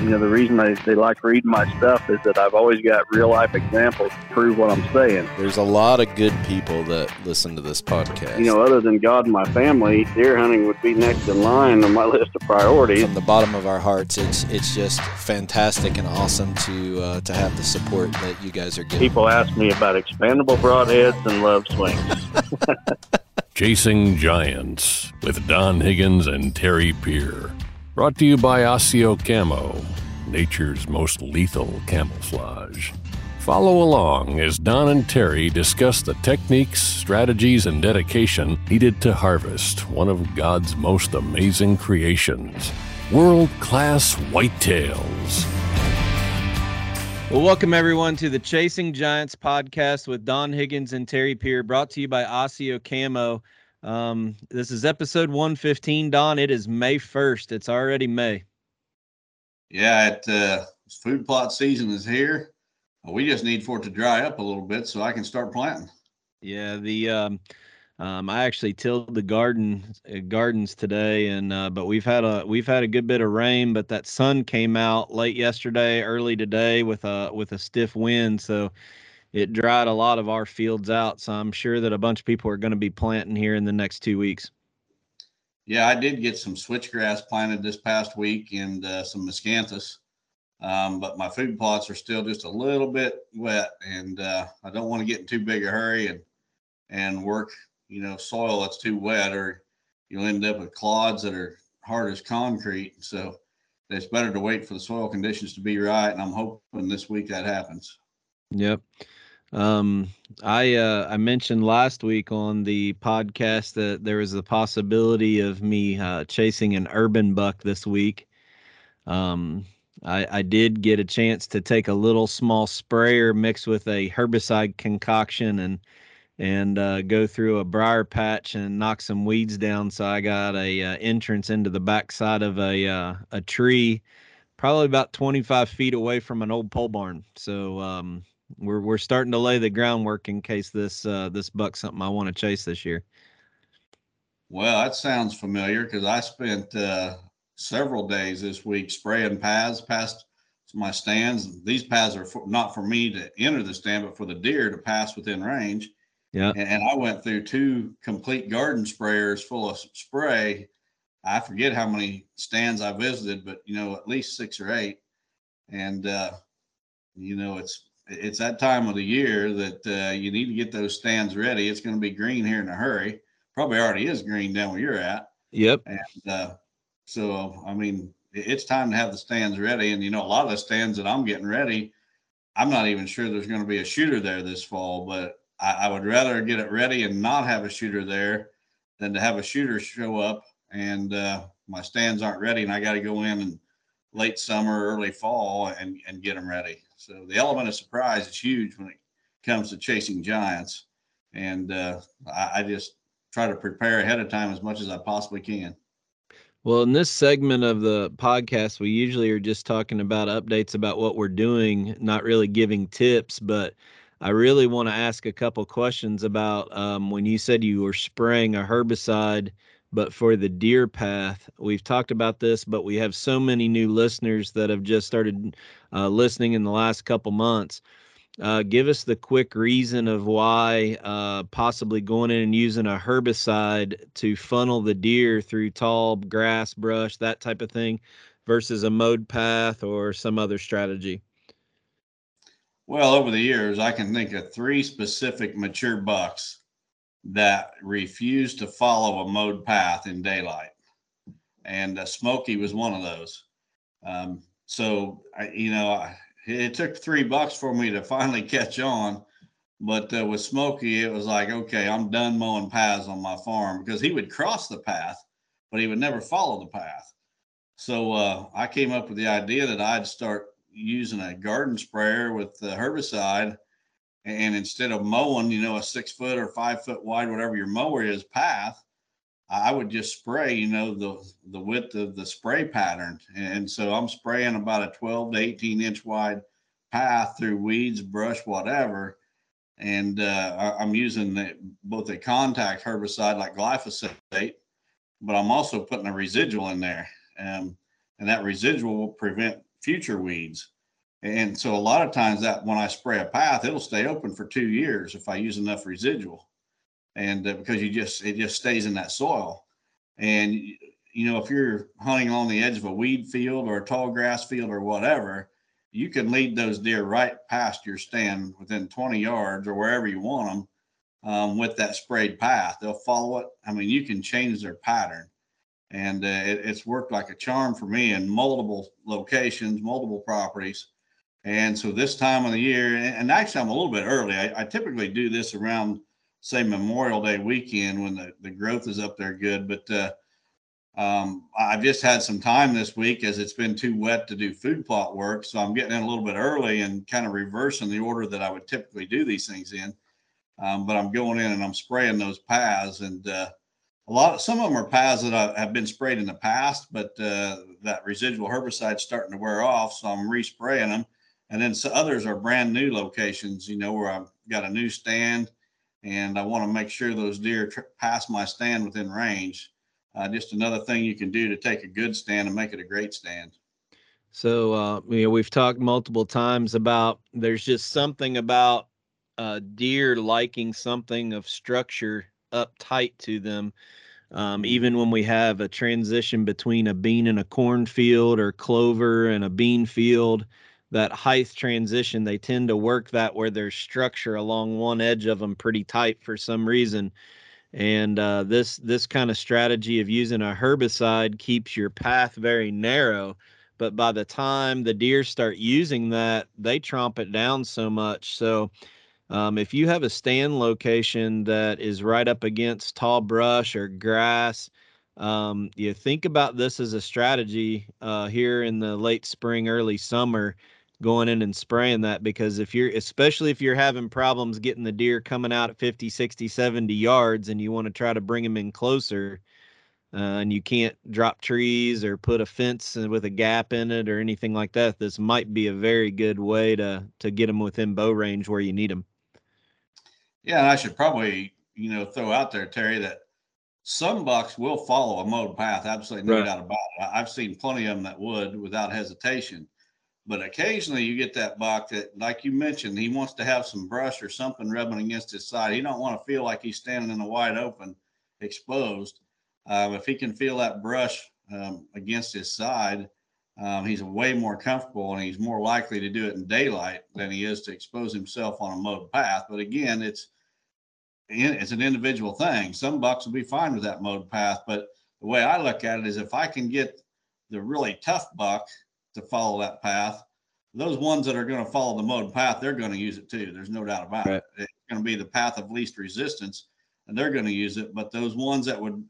You know, the reason they, they like reading my stuff is that I've always got real life examples to prove what I'm saying. There's a lot of good people that listen to this podcast. You know, other than God and my family, deer hunting would be next in line on my list of priorities. From the bottom of our hearts, it's it's just fantastic and awesome to uh, to have the support that you guys are getting. People ask me about expandable broadheads and love swings. Chasing Giants with Don Higgins and Terry Peer. Brought to you by Asio Camo, nature's most lethal camouflage. Follow along as Don and Terry discuss the techniques, strategies, and dedication needed to harvest one of God's most amazing creations world class whitetails. Well, welcome everyone to the Chasing Giants podcast with Don Higgins and Terry Peer, brought to you by Asio Camo. Um, this is episode 115. Don, it is May 1st. It's already May. Yeah, it, uh, food plot season is here. We just need for it to dry up a little bit so I can start planting. Yeah, the um, um, I actually tilled the garden uh, gardens today, and uh, but we've had a we've had a good bit of rain, but that sun came out late yesterday, early today with a with a stiff wind, so it dried a lot of our fields out. So I'm sure that a bunch of people are going to be planting here in the next two weeks. Yeah, I did get some switchgrass planted this past week and uh, some miscanthus, um, but my food plots are still just a little bit wet, and uh, I don't want to get in too big a hurry and and work, you know, soil that's too wet, or you'll end up with clods that are hard as concrete. So it's better to wait for the soil conditions to be right, and I'm hoping this week that happens. Yep. Um, I uh, I mentioned last week on the podcast that there was the possibility of me uh, chasing an urban buck this week. Um, I, I did get a chance to take a little small sprayer mixed with a herbicide concoction and and uh, go through a briar patch and knock some weeds down. So I got a uh, entrance into the backside of a uh, a tree, probably about 25 feet away from an old pole barn. So um, we're we're starting to lay the groundwork in case this uh, this buck's something I want to chase this year. Well, that sounds familiar because I spent uh, several days this week spraying paths past my stands. These paths are for, not for me to enter the stand, but for the deer to pass within range. Yeah. And, and I went through two complete garden sprayers full of spray. I forget how many stands I visited, but you know, at least six or eight. And uh, you know, it's it's that time of the year that uh, you need to get those stands ready. It's going to be green here in a hurry. Probably already is green down where you're at. Yep. And uh, so, I mean, it's time to have the stands ready. And you know, a lot of the stands that I'm getting ready, I'm not even sure there's going to be a shooter there this fall. But I, I would rather get it ready and not have a shooter there than to have a shooter show up and uh, my stands aren't ready and I got to go in and late summer, early fall and, and get them ready. So the element of surprise is huge when it comes to chasing giants. And uh, I, I just try to prepare ahead of time as much as I possibly can. Well, in this segment of the podcast, we usually are just talking about updates about what we're doing, not really giving tips. But I really want to ask a couple questions about um, when you said you were spraying a herbicide, but for the deer path. We've talked about this, but we have so many new listeners that have just started uh, listening in the last couple months. Uh, give us the quick reason of why uh, possibly going in and using a herbicide to funnel the deer through tall grass, brush, that type of thing, versus a mowed path or some other strategy. Well, over the years, I can think of three specific mature bucks that refused to follow a mowed path in daylight, and uh, Smoky was one of those. Um, so, I, you know, I, it took three bucks for me to finally catch on. But uh, with Smoky, it was like, okay, I'm done mowing paths on my farm because he would cross the path, but he would never follow the path. So uh, I came up with the idea that I'd start using a garden sprayer with the herbicide. And instead of mowing, you know, a six foot or five foot wide, whatever your mower is, path, I would just spray, you know, the the width of the spray pattern. And so I'm spraying about a 12 to 18 inch wide path through weeds, brush, whatever. And uh, I'm using the, both a contact herbicide like glyphosate, but I'm also putting a residual in there. Um, and that residual will prevent future weeds. And so a lot of times that when I spray a path, it'll stay open for two years if I use enough residual, and uh, because you just it just stays in that soil. And you know if you're hunting on the edge of a weed field or a tall grass field or whatever, you can lead those deer right past your stand within 20 yards or wherever you want them um, with that sprayed path. They'll follow it. I mean, you can change their pattern. And uh, it, it's worked like a charm for me in multiple locations, multiple properties. And so this time of the year, and actually I'm a little bit early. I, I typically do this around, say, Memorial Day weekend when the, the growth is up there good. But uh, um, I've just had some time this week as it's been too wet to do food plot work. So I'm getting in a little bit early and kind of reversing the order that I would typically do these things in. Um, but I'm going in and I'm spraying those paths. And uh, a lot of some of them are paths that I, have been sprayed in the past, but uh, that residual herbicide starting to wear off. So I'm respraying them and then so others are brand new locations, you know, where I've got a new stand and I want to make sure those deer tr- pass my stand within range. Uh, just another thing you can do to take a good stand and make it a great stand. So, uh, you know, we've talked multiple times about there's just something about uh, deer liking something of structure up tight to them. Um, even when we have a transition between a bean and a cornfield or clover and a bean field, that height transition, they tend to work that where there's structure along one edge of them pretty tight for some reason. And uh, this this kind of strategy of using a herbicide keeps your path very narrow. But by the time the deer start using that, they tromp it down so much. So um, if you have a stand location that is right up against tall brush or grass, um, you think about this as a strategy uh, here in the late spring, early summer going in and spraying that because if you're especially if you're having problems getting the deer coming out at 50 60 70 yards and you want to try to bring them in closer uh, and you can't drop trees or put a fence with a gap in it or anything like that this might be a very good way to to get them within bow range where you need them yeah and i should probably you know throw out there terry that some bucks will follow a mowed path absolutely no right. doubt about it. I've seen plenty of them that would without hesitation but occasionally you get that buck that, like you mentioned, he wants to have some brush or something rubbing against his side. He don't want to feel like he's standing in the wide open, exposed. Uh, if he can feel that brush um, against his side, um, he's way more comfortable and he's more likely to do it in daylight than he is to expose himself on a mowed path. But again, it's it's an individual thing. Some bucks will be fine with that mowed path, but the way I look at it is if I can get the really tough buck to follow that path. Those ones that are going to follow the mowed path, they're going to use it too. There's no doubt about right. it. It's going to be the path of least resistance, and they're going to use it. But those ones that would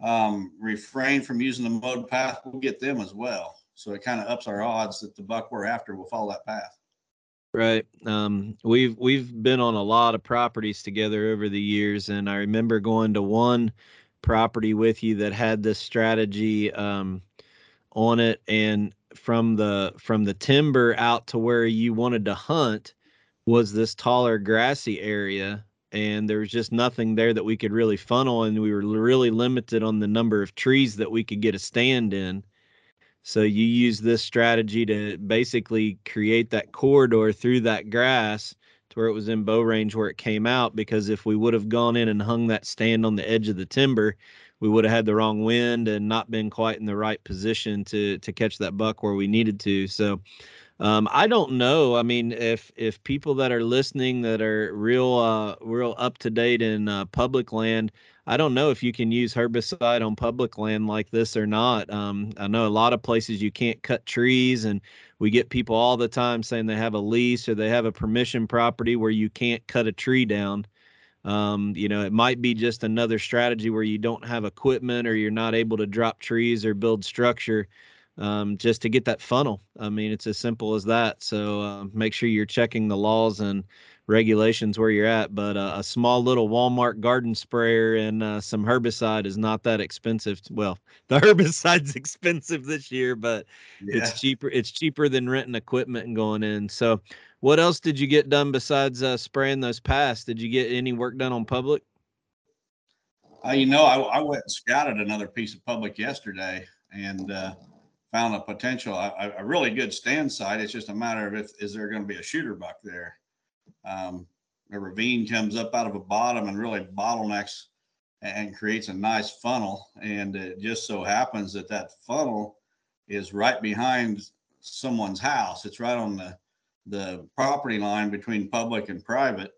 um, refrain from using the mowed path, we'll get them as well. So it kind of ups our odds that the buck we're after will follow that path. Right. Um, we've we've been on a lot of properties together over the years, and I remember going to one property with you that had this strategy um, on it, and from the from the timber out to where you wanted to hunt was this taller grassy area and there was just nothing there that we could really funnel and we were really limited on the number of trees that we could get a stand in. So you use this strategy to basically create that corridor through that grass to where it was in bow range where it came out because if we would have gone in and hung that stand on the edge of the timber we would have had the wrong wind and not been quite in the right position to to catch that buck where we needed to. So um, I don't know. I mean, if if people that are listening that are real uh, real up to date in uh, public land, I don't know if you can use herbicide on public land like this or not. Um, I know a lot of places you can't cut trees, and we get people all the time saying they have a lease or they have a permission property where you can't cut a tree down. Um, you know, it might be just another strategy where you don't have equipment or you're not able to drop trees or build structure um, just to get that funnel. I mean, it's as simple as that. So uh, make sure you're checking the laws and regulations where you're at. But uh, a small little Walmart garden sprayer and uh, some herbicide is not that expensive. Well, the herbicide's expensive this year, but yeah. it's cheaper. It's cheaper than renting equipment and going in. So what else did you get done besides uh, spraying those paths? Did you get any work done on public? Uh, you know, I, I, went and scouted another piece of public yesterday, and uh, found a potential, a, a really good stand site. It's just a matter of if is there going to be a shooter buck there. Um, a ravine comes up out of a bottom and really bottlenecks and creates a nice funnel. And it just so happens that that funnel is right behind someone's house. It's right on the the property line between public and private,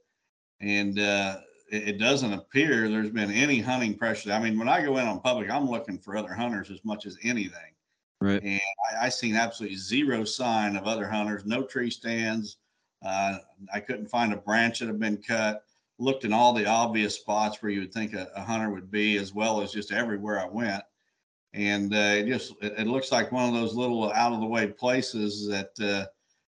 and uh, it, it, doesn't appear there's been any hunting pressure. I mean, when I go in on public, I'm looking for other hunters as much as anything. Right. And I, I seen absolutely zero sign of other hunters. No tree stands. Uh, I couldn't find a branch that had been cut. Looked in all the obvious spots where you would think a, a hunter would be, as well as just everywhere I went and uh, it just it, it, looks like one of those little out of the way places that uh,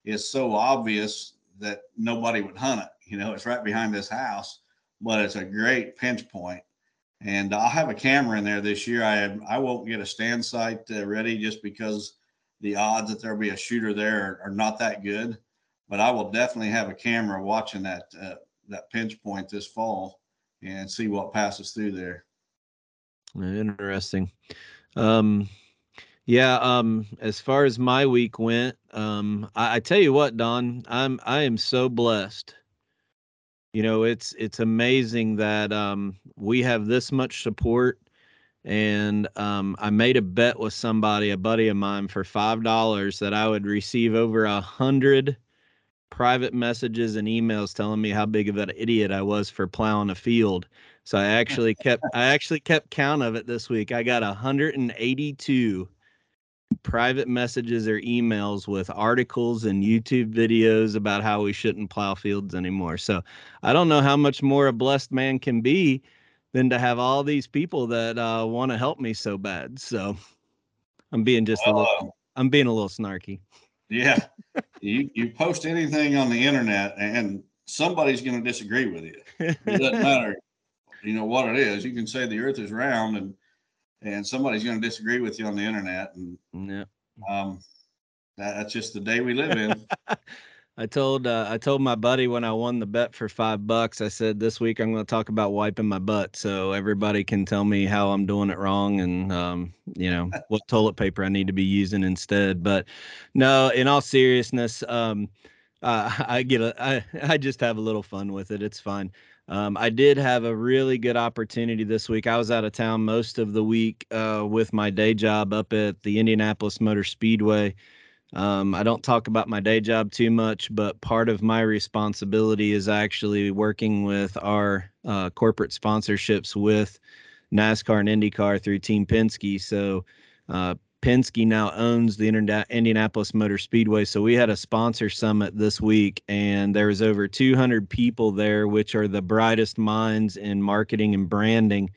is so obvious that nobody would hunt it. You know, it's right behind this house, but it's a great pinch point. And I'll have a camera in there this year. I I won't get a stand site uh, ready just because the odds that there'll be a shooter there are, are, not that good. But I will definitely have a camera watching that uh, that pinch point this fall and see what passes through there. Interesting. Um, yeah. Um, as far as my week went, um, I, I tell you what, Don, I'm I am so blessed. You know, it's it's amazing that um, we have this much support. And um, I made a bet with somebody, a buddy of mine, for five dollars that I would receive over a hundred private messages and emails telling me how big of an idiot I was for plowing a field. So I actually kept I actually kept count of it this week. I got 182 private messages or emails with articles and YouTube videos about how we shouldn't plow fields anymore. So I don't know how much more a blessed man can be than to have all these people that uh, want to help me so bad. So I'm being just a little I'm being a little snarky. Yeah. you you post anything on the internet and somebody's going to disagree with you. It doesn't matter you know what it is. You can say the Earth is round, and and somebody's going to disagree with you on the internet, and yeah, um, that, that's just the day we live in. I told uh, I told my buddy when I won the bet for five bucks. I said this week I'm going to talk about wiping my butt, so everybody can tell me how I'm doing it wrong, and um, you know what toilet paper I need to be using instead. But no, in all seriousness, um, uh, I get a I I just have a little fun with it. It's fine. Um, I did have a really good opportunity this week. I was out of town most of the week uh, with my day job up at the Indianapolis Motor Speedway. Um, I don't talk about my day job too much, but part of my responsibility is actually working with our uh, corporate sponsorships with NASCAR and IndyCar through Team Penske. So, uh, Penske now owns the Indianapolis Motor Speedway. So we had a sponsor summit this week, and there was over 200 people there, which are the brightest minds in marketing and branding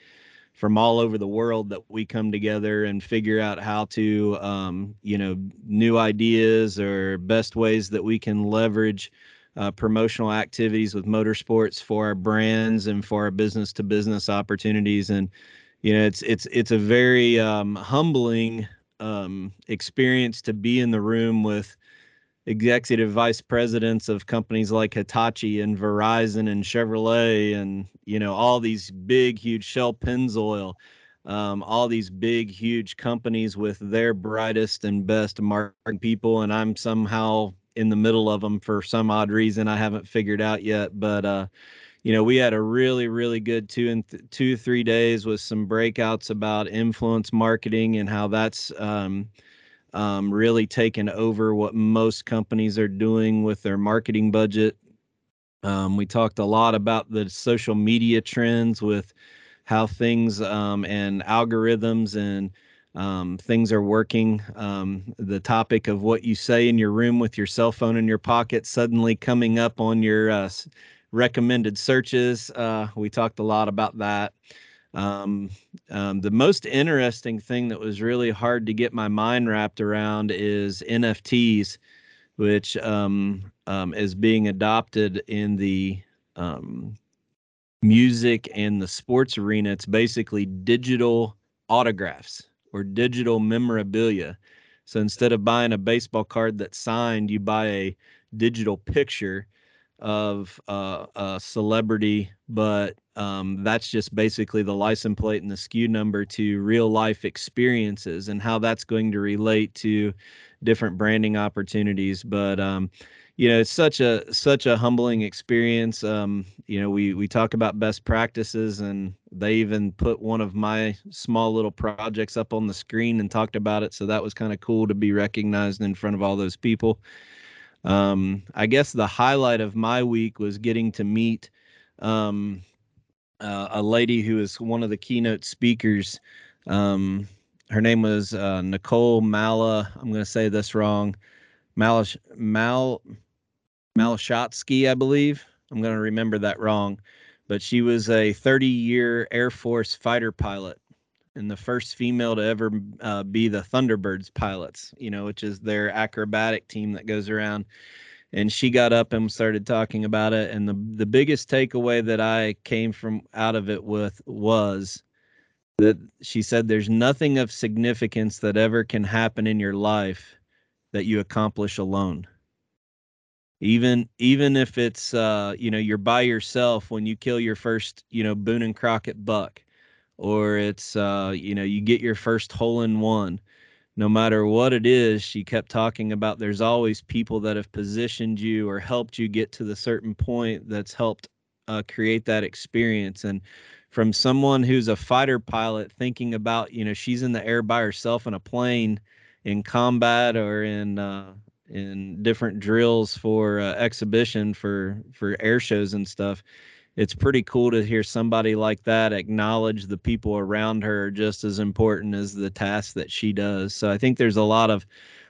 from all over the world that we come together and figure out how to, um, you know, new ideas or best ways that we can leverage uh, promotional activities with motorsports for our brands and for our business to business opportunities. And you know, it's it's it's a very um, humbling um, experience to be in the room with executive vice presidents of companies like Hitachi and Verizon and Chevrolet and you know all these big huge Shell Pennzoil um, all these big huge companies with their brightest and best marketing people and I'm somehow in the middle of them for some odd reason I haven't figured out yet but uh you know, we had a really, really good two and th- two, three days with some breakouts about influence marketing and how that's um, um, really taken over what most companies are doing with their marketing budget. Um, we talked a lot about the social media trends with how things um, and algorithms and um, things are working. Um, the topic of what you say in your room with your cell phone in your pocket suddenly coming up on your uh, recommended searches. Uh, we talked a lot about that. Um, um, the most interesting thing that was really hard to get my mind wrapped around is NFTs, which um, um, is being adopted in the um, music and the sports arena. It's basically digital autographs or digital memorabilia. So instead of buying a baseball card that's signed, you buy a digital picture of uh, a celebrity, but um, that's just basically the license plate and the SKU number to real life experiences and how that's going to relate to different branding opportunities. But um, you know, it's such a such a humbling experience. Um, you know, we we talk about best practices, and they even put one of my small little projects up on the screen and talked about it. So that was kind of cool to be recognized in front of all those people. Um, I guess the highlight of my week was getting to meet um, uh, a lady who is one of the keynote speakers. Um, her name was uh, Nicole Mala. I'm going to say this wrong. Malish, Mal Malashotsky, I believe. I'm going to remember that wrong, but she was a 30 year Air Force fighter pilot and the first female to ever uh, be the Thunderbirds pilots, you know, which is their acrobatic team that goes around. And she got up and started talking about it. And the the biggest takeaway that I came from out of it with was that she said there's nothing of significance that ever can happen in your life that you accomplish alone even even if it's uh you know you're by yourself when you kill your first you know Boone and Crockett buck or it's uh, you know you get your first hole in one no matter what it is she kept talking about there's always people that have positioned you or helped you get to the certain point that's helped uh, create that experience and from someone who's a fighter pilot thinking about you know she's in the air by herself in a plane in combat or in uh, in different drills for uh, exhibition for for air shows and stuff it's pretty cool to hear somebody like that acknowledge the people around her just as important as the task that she does. So I think there's a lot of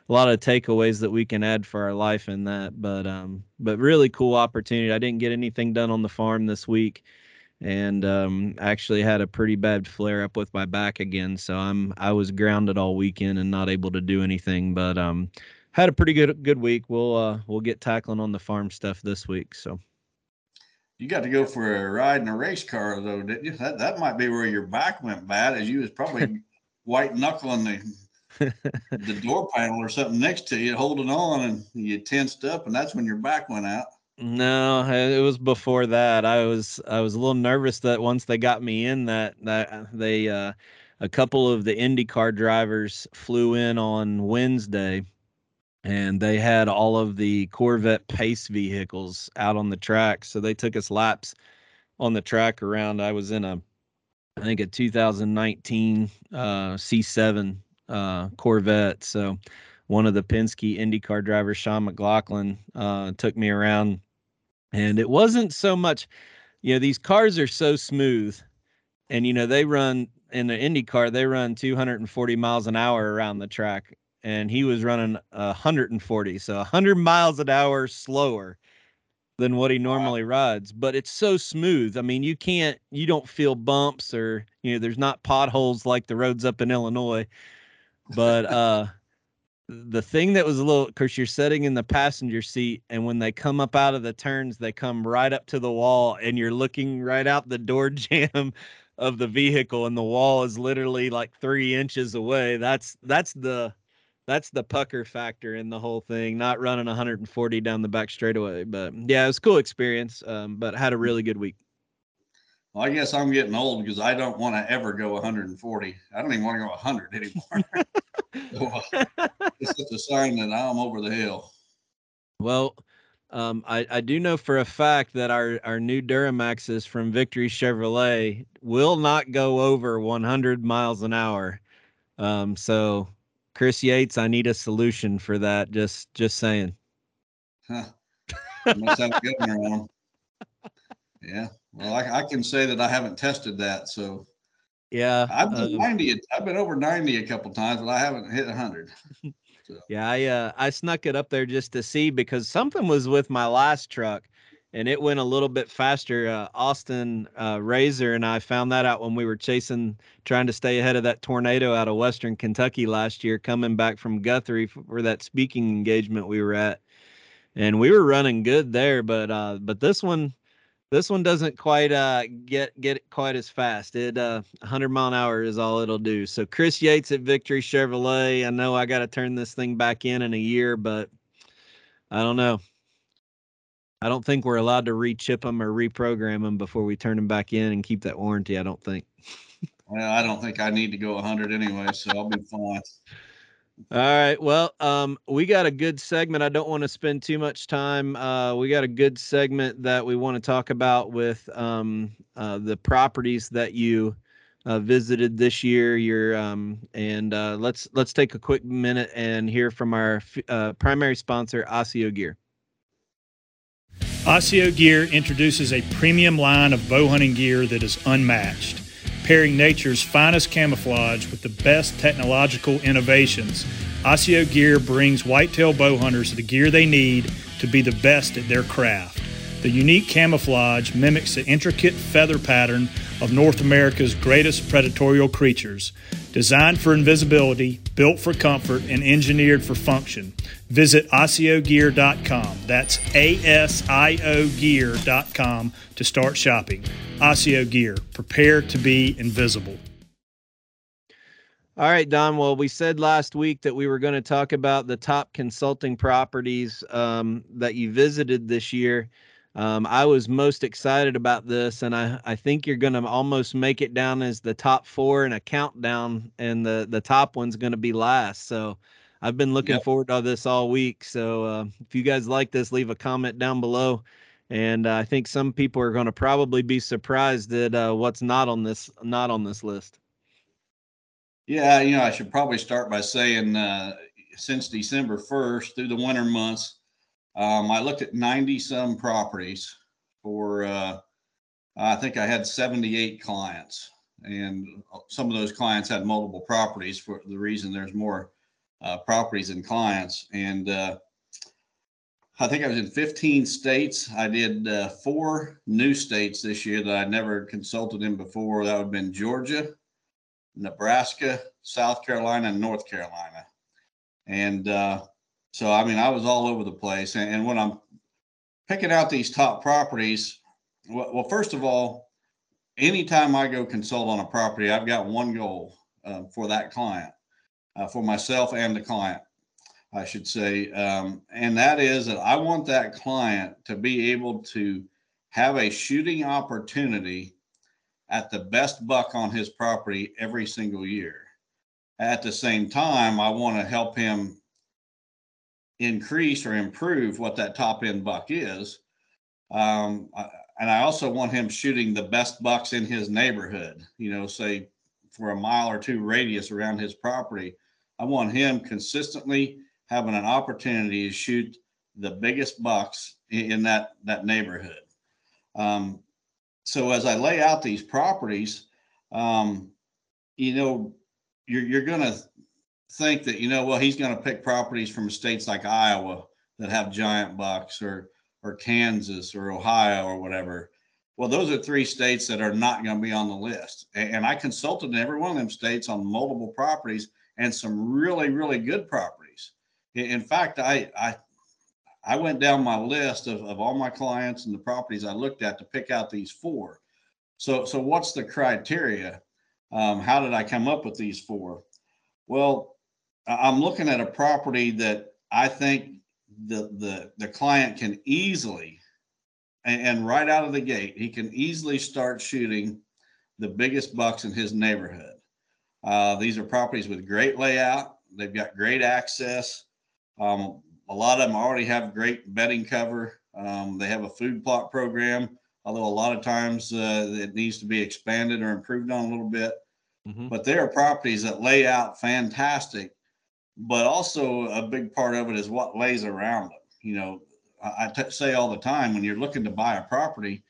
a lot of takeaways that we can add for our life in that. But um, but really cool opportunity. I didn't get anything done on the farm this week, and um, actually had a pretty bad flare up with my back again. So I'm I was grounded all weekend and not able to do anything. But um, had a pretty good good week. We'll uh, we'll get tackling on the farm stuff this week. So. You got to go for a ride in a race car, though, didn't you? That that might be where your back went bad, as you was probably white knuckling the the door panel or something next to you, holding on, and you tensed up, and that's when your back went out. No, it was before that. I was I was a little nervous that once they got me in that that they uh, a couple of the IndyCar drivers flew in on Wednesday and they had all of the Corvette pace vehicles out on the track. So they took us laps on the track around. I was in a, I think a 2019 uh, C7 uh, Corvette. So one of the Penske IndyCar drivers, Sean McLaughlin, uh, took me around, and it wasn't so much, you know, these cars are so smooth, and you know they run in the IndyCar, they run 240 miles an hour around the track and he was running 140, so 100 miles an hour slower than what he normally rides. But it's so smooth. I mean, you can't, you don't feel bumps or you know, there's not potholes like the roads up in Illinois. But uh, the thing that was a little, of course, you're sitting in the passenger seat, and when they come up out of the turns, they come right up to the wall, and you're looking right out the door jamb of the vehicle, and the wall is literally like three inches away. That's that's the that's the pucker factor in the whole thing. Not running 140 down the back straightaway, but yeah, it was a cool experience. Um, but had a really good week. Well, I guess I'm getting old because I don't want to ever go 140. I don't even want to go 100 anymore. so, uh, it's just a sign that I'm over the hill. Well, um, I, I do know for a fact that our, our new Duramaxes from Victory Chevrolet will not go over 100 miles an hour. Um, so Chris Yates, I need a solution for that. Just just saying. Huh. Must have on. Yeah. Well, I, I, can say that I haven't tested that. So yeah, I've been um, 90. I've been over 90 a couple times, but I haven't hit 100. So. Yeah, I uh, I snuck it up there just to see because something was with my last truck and it went a little bit faster. Uh, Austin uh, Razor and I found that out when we were chasing, trying to stay ahead of that tornado out of Western Kentucky last year, coming back from Guthrie for that speaking engagement we were at, and we were running good there. But uh, but this one, this one doesn't quite uh, get get quite as fast. It uh, 100 mile an hour is all it'll do. So Chris Yates at Victory Chevrolet. I know I got to turn this thing back in in a year, but I don't know I don't think we're allowed to rechip them or reprogram them before we turn them back in and keep that warranty. I don't think. Well, I don't think I need to go 100 anyway, so I'll be fine. All right. Well, um, we got a good segment. I don't want to spend too much time. Uh, we got a good segment that we want to talk about with um, uh, the properties that you uh, visited this year. Your um, and uh, let's let's take a quick minute and hear from our uh, primary sponsor, Asio Gear. Asio Gear introduces a premium line of bow hunting gear that is unmatched pairing nature's finest camouflage with the best technological innovations. Asio Gear brings whitetail bow hunters the gear they need to be the best at their craft. The unique camouflage mimics the intricate feather pattern of North America's greatest predatory creatures. Designed for invisibility, built for comfort, and engineered for function. Visit AsioGear.com. That's A S I O Gear.com to start shopping. Asio Gear, prepare to be invisible. All right, Don. Well, we said last week that we were going to talk about the top consulting properties um, that you visited this year. Um, I was most excited about this, and I, I think you're going to almost make it down as the top four in a countdown, and the, the top one's going to be last. So I've been looking yep. forward to this all week. So uh, if you guys like this, leave a comment down below. And uh, I think some people are going to probably be surprised at uh, what's not on this not on this list. Yeah, you know, I should probably start by saying uh, since December 1st through the winter months, um, I looked at 90 some properties for, uh, I think I had 78 clients. And some of those clients had multiple properties for the reason there's more uh, properties and clients. And uh, I think I was in 15 states. I did uh, four new states this year that I'd never consulted in before. That would have been Georgia, Nebraska, South Carolina, and North Carolina. And uh, so, I mean, I was all over the place. And, and when I'm picking out these top properties, well, well, first of all, anytime I go consult on a property, I've got one goal uh, for that client, uh, for myself and the client, I should say. Um, and that is that I want that client to be able to have a shooting opportunity at the best buck on his property every single year. At the same time, I want to help him increase or improve what that top end buck is. Um, and I also want him shooting the best bucks in his neighborhood, you know, say for a mile or two radius around his property. I want him consistently having an opportunity to shoot the biggest bucks in that, that neighborhood. Um, so as I lay out these properties, um, you know, you're, you're going to think that you know well he's going to pick properties from states like Iowa that have giant bucks or or Kansas or Ohio or whatever. Well, those are three states that are not going to be on the list. And I consulted in every one of them states on multiple properties and some really, really good properties. In fact, I I I went down my list of, of all my clients and the properties I looked at to pick out these four. So so what's the criteria? Um, how did I come up with these four? Well, I'm looking at a property that I think the the the client can easily and, and, right out of the gate he can easily start shooting the biggest bucks in his neighborhood. Uh, these are properties with great layout. They've got great access. Um, a lot of them already have great bedding cover. Um, they have a food plot program, although a lot of times uh, it needs to be expanded or improved on a little bit. Mm-hmm. But there are properties that lay out fantastic but also a big part of it is what lays around them. You know, I, I t- say all the time when you're looking to buy a property,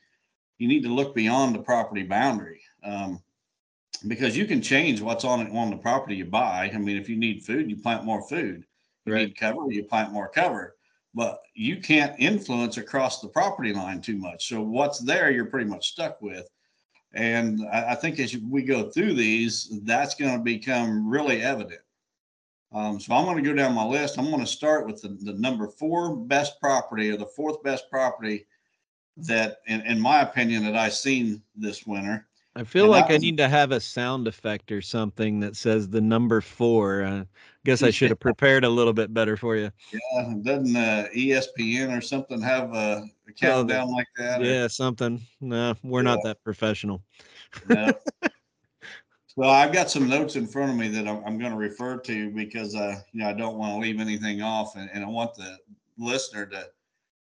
you need to look beyond the property boundary um, because you can change what's on it on the property you buy. I mean, if you need food, you plant more food. You right. need cover, you plant more cover. But you can't influence across the property line too much. So what's there, you're pretty much stuck with. And I, I think as we go through these, that's going to become really evident. Um, so I'm going to go down my list. I'm going to start with the, the number four best property or the fourth best property that, in, in my opinion, that I've seen this winter. I feel and like I, I need to have a sound effect or something that says the number four. I Guess I should have prepared a little bit better for you. Yeah, doesn't uh, ESPN or something have a, a countdown like that? or- Yeah, something. No, we're not that professional. No. Well, I've got some notes in front of me that I'm, I'm going to refer to because, uh, you know, I don't want to leave anything off and, and I want the listener to,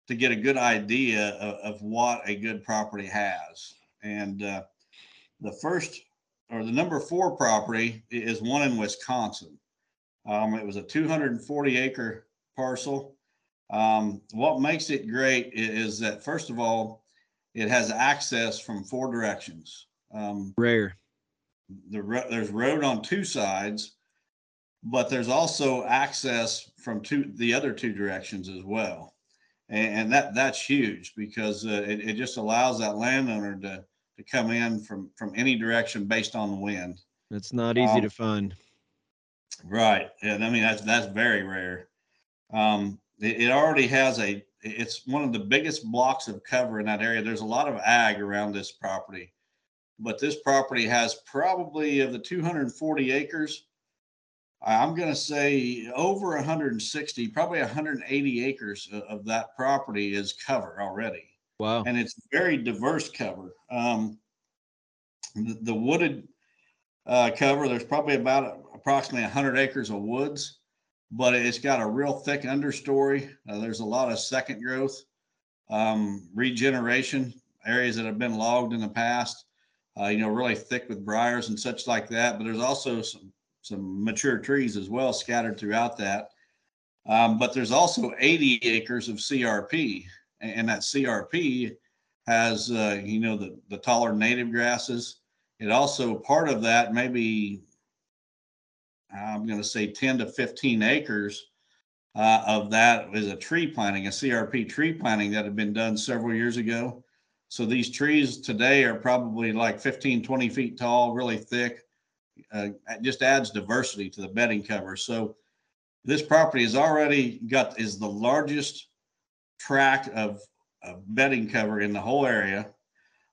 to get a good idea of, of what a good property has. And, uh, the first or the number four property is one in Wisconsin. Um, it was a 240 acre parcel. Um, what makes it great is that, first of all, it has access from four directions. Um, Rare. The there's road on two sides, but there's also access from two the other two directions as well, and, and that that's huge because uh, it, it just allows that landowner to to come in from from any direction based on the wind. It's not easy Um, to find. Right, and I mean that's that's very rare. Um, it, it already has a it's one of the biggest blocks of cover in that area. There's a lot of ag around this property, but this property has probably of the 240 acres, I'm going to say over 160, probably 180 acres of, that property is cover already Wow. and it's very diverse cover. Um, the, the wooded uh, cover, there's probably about approximately 100 acres of woods, but it's got a real thick understory. Uh, there's a lot of second growth, um, regeneration areas that have been logged in the past. Uh, you know, really thick with briars and such like that. But there's also some some mature trees as well scattered throughout that. Um, but there's also 80 acres of CRP, and, and that CRP has uh, you know the the taller native grasses. It also part of that maybe I'm going to say 10 to 15 acres uh, of that is a tree planting, a CRP tree planting that had been done several years ago. So these trees today are probably like 15, 20 feet tall, really thick. Uh, it just adds diversity to the bedding cover. So this property has already got is the largest tract of, of bedding cover in the whole area.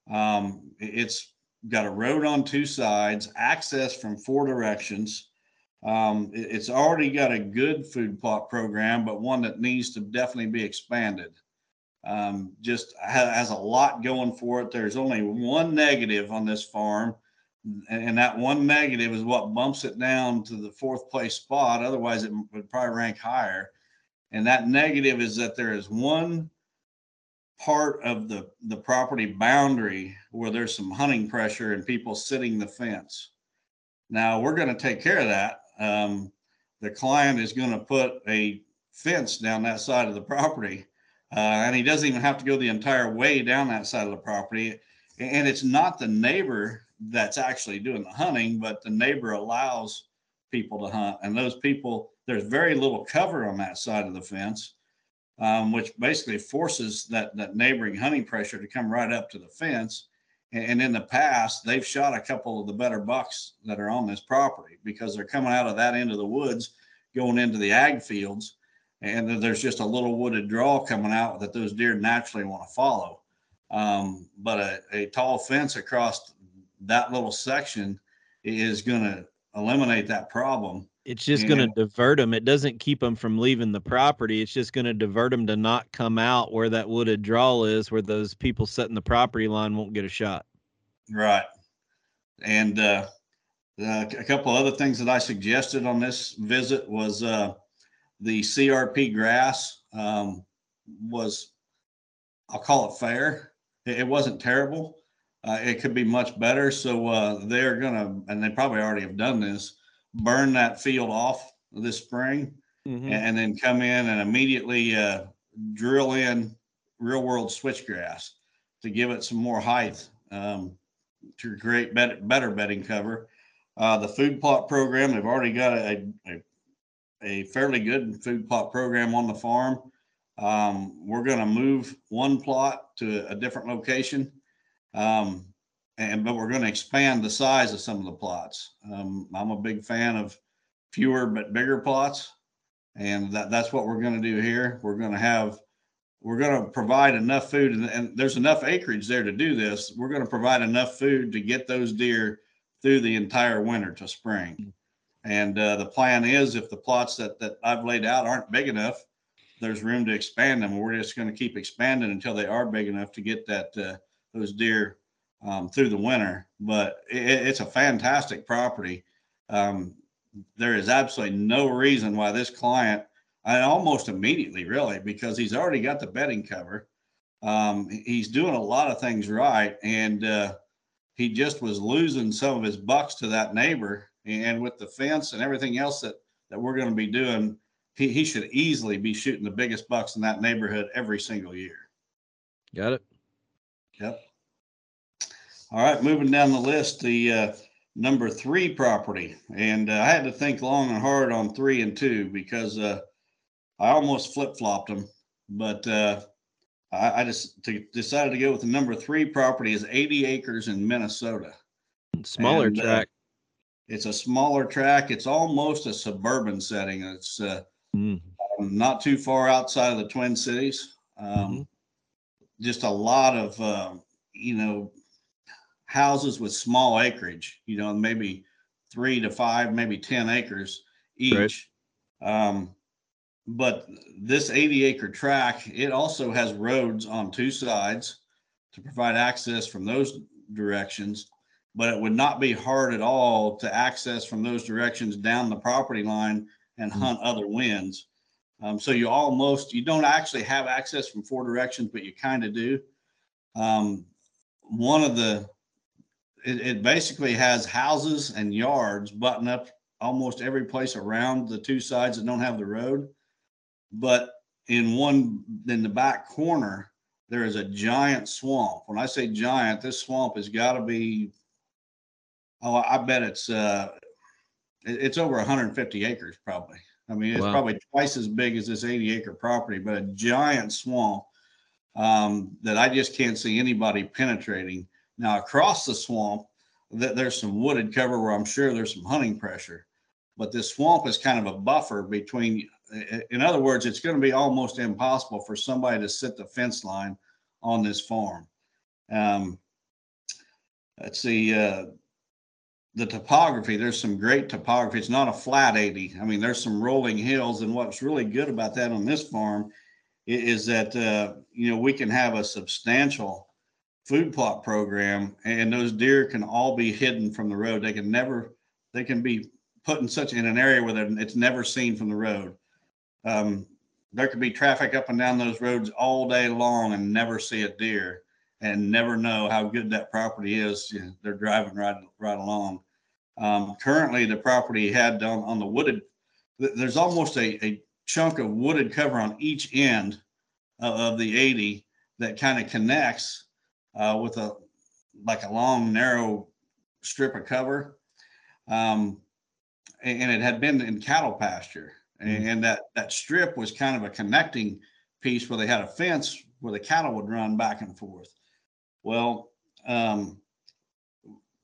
Um, it- it's got a road on two sides, access from four directions. Um, it- it's already got a good food plot program, but one that needs to definitely be expanded. Um, just has a lot going for it. There's only one negative on this farm, and, that one negative is what bumps it down to the fourth place spot. Otherwise, it would probably rank higher. And that negative is that there is one part of the the property boundary where there's some hunting pressure and people sitting the fence. Now we're going to take care of that. Um, the client is going to put a fence down that side of the property, and he doesn't even have to go the entire way down that side of the property. And it's not the neighbor that's actually doing the hunting, but the neighbor allows people to hunt, and those people there's very little cover on that side of the fence um, which basically forces that that neighboring hunting pressure to come right up to the fence. And, and in the past, they've shot a couple of the better bucks that are on this property because they're coming out of that end of the woods, going into the ag fields, and then there's just a little wooded draw coming out that those deer naturally want to follow. Um, but a, a tall fence across that little section is going to eliminate that problem. It's just going to divert them. It doesn't keep them from leaving the property. It's just going to divert them to not come out where that wooded draw is, where those people setting the property line won't get a shot. Right. And uh, uh, a couple other things that I suggested on this visit was uh, the CRP grass um, was, I'll call it fair. It, it wasn't terrible. Uh, it could be much better. So uh, they're going to, and they probably already have done this, burn that field off this spring Mhm. and then come in and immediately uh, drill in real world switchgrass to give it some more height um, to create better, better bedding cover. Uh, the food plot program, they've already got a, a, a fairly good food plot program on the farm. Um, we're going to move one plot to a different location. Um, and but we're going to expand the size of some of the plots. Um, I'm a big fan of fewer but bigger plots and that, that's what we're going to do here. We're going to have, we're going to provide enough food and, and there's enough acreage there to do this. We're going to provide enough food to get those deer through the entire winter to spring. And uh, the plan is if the plots that, that I've laid out aren't big enough, there's room to expand them. We're just going to keep expanding until they are big enough to get that uh, those deer um, through the winter. But it, it's a fantastic property. Um, there is absolutely no reason why this client, and almost immediately, really, because he's already got the bedding cover. Um, he's doing a lot of things right, and uh, he just was losing some of his bucks to that neighbor. And with the fence and everything else that that we're going to be doing, he, he should easily be shooting the biggest bucks in that neighborhood every single year. Got it. Yep. All right, moving down the list, the uh, number three property, and uh, I had to think long and hard on three and two because uh, I almost flip flopped them, but uh, I, I just to, decided to go with the number three property is 80 acres in Minnesota. Smaller And, uh, track. It's a smaller track. It's almost a suburban setting. It's uh, Mm. not too far outside of the Twin Cities. Um, Just a lot of, um, you know, houses with small acreage, you know, maybe three to five, maybe 10 acres Right. each. Um, but this 80 acre track, it also has roads on two sides to provide access from those directions. But it would not be hard at all to access from those directions down the property line and Mm. hunt other winds. Um, so you almost, you don't actually have access from four directions, but you kind of do. Um, one of the, it, it basically has houses and yards button up almost every place around the two sides that don't have the road. But in one, in the back corner, there is a giant swamp. When I say giant, this swamp has got to be, oh, I bet it's, uh, it's over 150 acres probably. I mean, it's Wow. probably twice as big as this 80 acre property, but a giant swamp um, that I just can't see anybody penetrating. Now across the swamp, th- there's some wooded cover where I'm sure there's some hunting pressure, but this swamp is kind of a buffer between. In other words, it's going to be almost impossible for somebody to sit the fence line on this farm. Um, let's see. Uh, the topography, there's some great topography. It's not a flat 80. I mean, there's some rolling hills. And what's really good about that on this farm is that, uh, you know, we can have a substantial food plot program and those deer can all be hidden from the road. They can never, they can be put in such in an area where it's never seen from the road. Um, there could be traffic up and down those roads all day long and never see a deer and never know how good that property is. You know, They're driving right, right along. Um, currently, the property had on, on the wooded, there's almost a, a chunk of wooded cover on each end of, of the 80 that kind of connects uh, with a like a long, narrow strip of cover. Um, and, and it had been in cattle pasture. And, and that, that strip was kind of a connecting piece where they had a fence where the cattle would run back and forth. Well, um,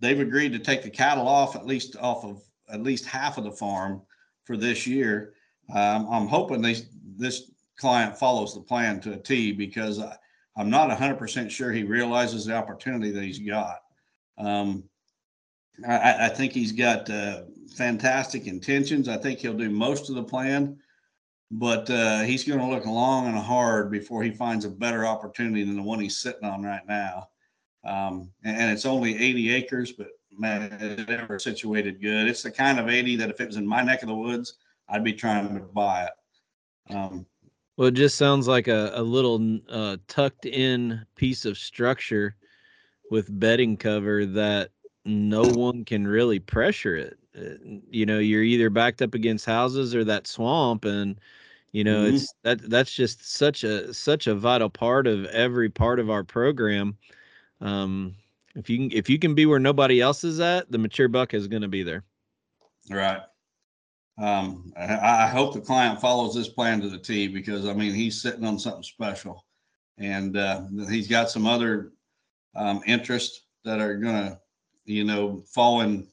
they've agreed to take the cattle off at least off of at least half of the farm for this year. Um, I'm hoping they, this client follows the plan to a T because I, I'm not 100% sure he realizes the opportunity that he's got. Um, I- I, I think he's got uh, fantastic intentions. I think he'll do most of the plan, but uh, he's going to look long and hard before he finds a better opportunity than the one he's sitting on right now. Um, and, it's only 80 acres, but man, it's ever situated good. It's the kind of 80 that if it was in my neck of the woods, I'd be trying to buy it. Um, Well, it just sounds like a, a little uh, tucked in piece of structure with bedding cover that no one can really pressure it. Uh, You know, you're either backed up against houses or that swamp, and you know Mhm. it's that that's just such a such a vital part of every part of our program. Um, if you can if you can be where nobody else is at, the mature buck is going to be there. Right. Um, I, I hope the client follows this plan to the T because I mean, he's sitting on something special. And, uh, he's got some other, um, interests that are gonna, you know, fall in,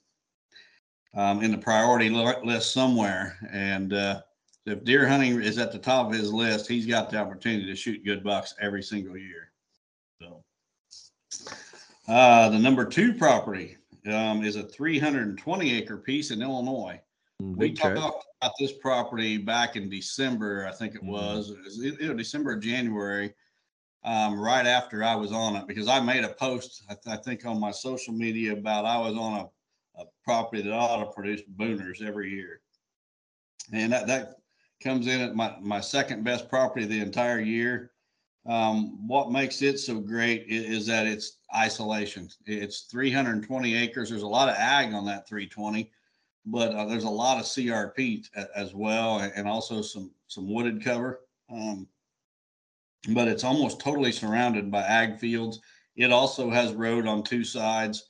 um, in the priority list somewhere. And, uh, if deer hunting is at the top of his list, he's got the opportunity to shoot good bucks every single year. Uh, the number two property, um, is a three hundred and twenty acre piece in Illinois. Mm, we talked about this property back in December, I think it mm-hmm. was, it was December, or January, um, right after I was on it, because I made a post, I, th- I think on my social media about I was on a, a property that ought to produce booners every year. And that, that comes in at my, my second best property the entire year. Um, what makes it so great is, is, that it's isolation. It's 320 acres. There's a lot of ag on that 320, but uh, there's a lot of CRP as well, and also some some wooded cover. Um, but it's almost totally surrounded by ag fields. It also has road on two sides,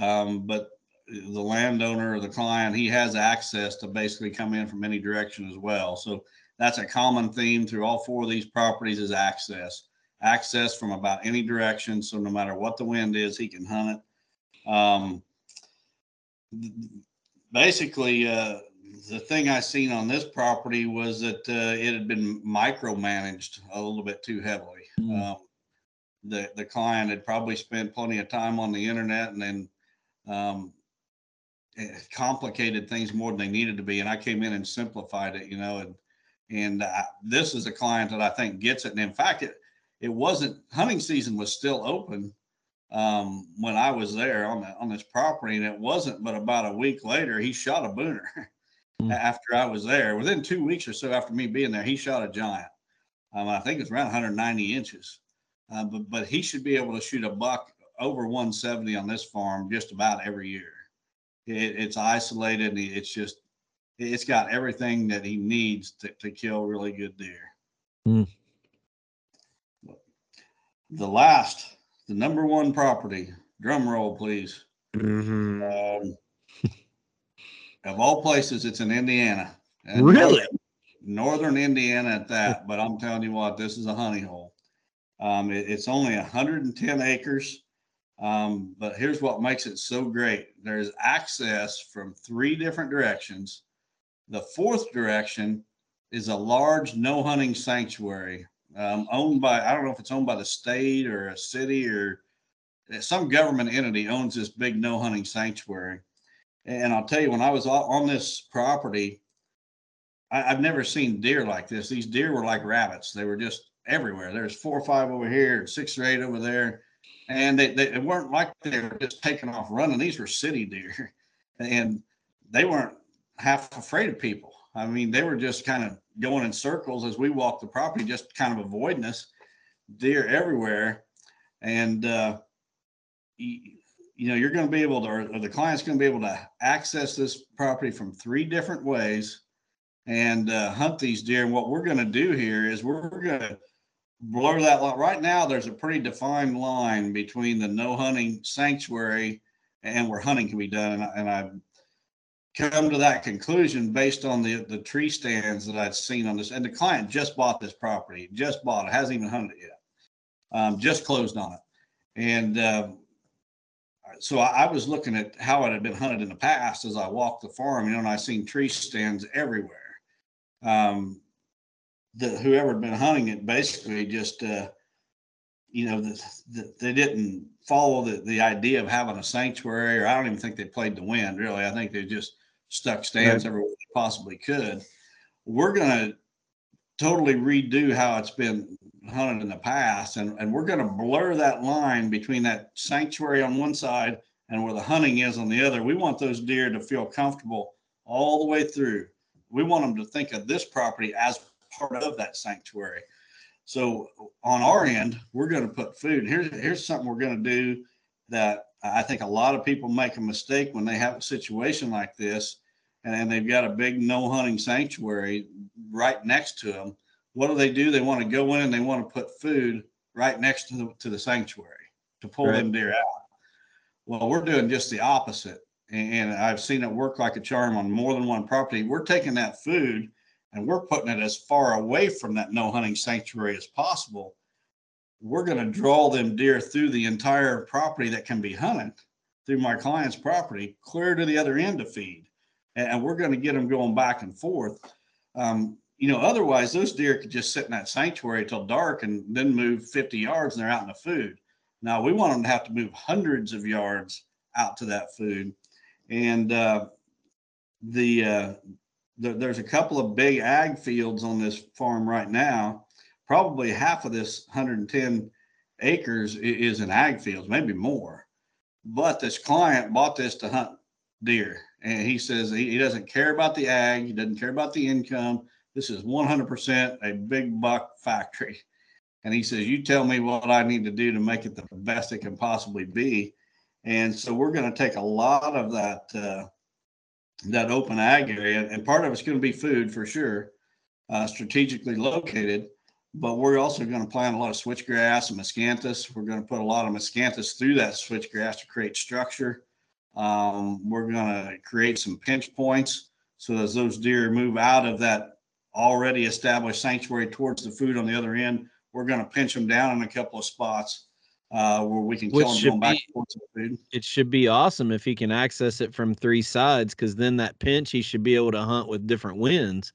um, but the landowner or the client he has access to basically come in from any direction as well. So that's a common theme through all four of these properties is access. Access from about any direction. So no matter what the wind is, he can hunt it. Um, basically, uh, the thing I seen on this property was that uh, it had been micromanaged a little bit too heavily. Mm. Um, the the client had probably spent plenty of time on the internet and then um, complicated things more than they needed to be. And I came in and simplified it, you know, and and uh, this is a client that I think gets it. And in fact, it it wasn't hunting season was still open um, when I was there on the, on this property, and it wasn't. But about a week later, he shot a booner mm. after I was there. Within two weeks or so after me being there, he shot a giant. Um, I think it's around 190 inches. Uh, but but he should be able to shoot a buck over 170 on this farm just about every year. It, it's isolated and it's just it's got everything that he needs to, to kill really good deer. Mm. The last, the number one property, drum roll, please. Mm-hmm. Um, of all places, it's in Indiana. And really? Northern, Indiana at that. But I'm telling you what, this is a honey hole. Um, it, it's only 110 acres. Um, but here's what makes it so great there's access from three different directions the fourth direction is a large no hunting sanctuary um, owned by, I don't know if it's owned by the state or a city or some government entity owns this big no hunting sanctuary. And I'll tell you, when I was on this property, I, have never seen deer like this. These deer were like rabbits. They were just everywhere. There's four or five over here, six or eight over there. And they, they weren't like they were just taking off running. These were city deer. And they weren't half afraid of people. I mean, they were just kind of going in circles as we walked the property, just kind of avoiding us. Deer everywhere, and uh, you, know you're going to be able to, or, the client's going to be able to access this property from three different ways and uh, hunt these deer. And what we're going to do here is we're going to blur that line. Right now, there's a pretty defined line between the no hunting sanctuary and where hunting can be done. And, I, and I come to that conclusion based on the the tree stands that I'd seen on this. And the client just bought this property, just bought it, hasn't even hunted it yet, um, just closed on it. And um, so I, I, was looking at how it had been hunted in the past as I walked the farm, you know, and I seen tree stands everywhere. Um, the whoever had been hunting it basically just, uh, you know, the, the, they didn't follow the, the idea of having a sanctuary, or I don't even think they played the wind really. I think they just stuck stands right. everywhere they possibly could. We're going to totally redo how it's been hunted in the past, and, and we're going to blur that line between that sanctuary on one side and where the hunting is on the other. We want those deer to feel comfortable all the way through. We want them to think of this property as part of that sanctuary. So on our end, we're going to put food. Here's here's something we're going to do that I think a lot of people make a mistake when they have a situation like this and they've got a big no hunting sanctuary right next to them. What do they do? They want to go in and they want to put food right next to the, to the sanctuary to pull right. them deer out. Well, we're doing just the opposite. And I've seen it work like a charm on more than one property. We're taking that food and we're putting it as far away from that no hunting sanctuary as possible we're going to draw them deer through the entire property that can be hunted through my client's property, clear to the other end to feed. And we're going to get them going back and forth. Um, you know, otherwise those deer could just sit in that sanctuary till dark and then move 50 yards and they're out in the food. Now we want them to have to move hundreds of yards out to that food. And uh, the, uh, the there's a couple of big ag fields on this farm right now. Probably half of this 110 acres is in ag fields, maybe more. But this client bought this to hunt deer, and he says he, he doesn't care about the ag, he doesn't care about the income. This is 100% a big buck factory. And he says, You tell me what I need to do to make it the best it can possibly be. And so we're going to take a lot of that uh, that open ag area, and part of it's going to be food for sure, uh, strategically located. But we're also going to plant a lot of switchgrass and miscanthus. We're going to put a lot of miscanthus through that switchgrass to create structure. Um, we're going to create some pinch points so as those deer move out of that already established sanctuary towards the food on the other end, we're going to pinch them down in a couple of spots uh, where we can kill Which them going back towards the food. It should be awesome if he can access it from three sides, because then that pinch he should be able to hunt with different winds,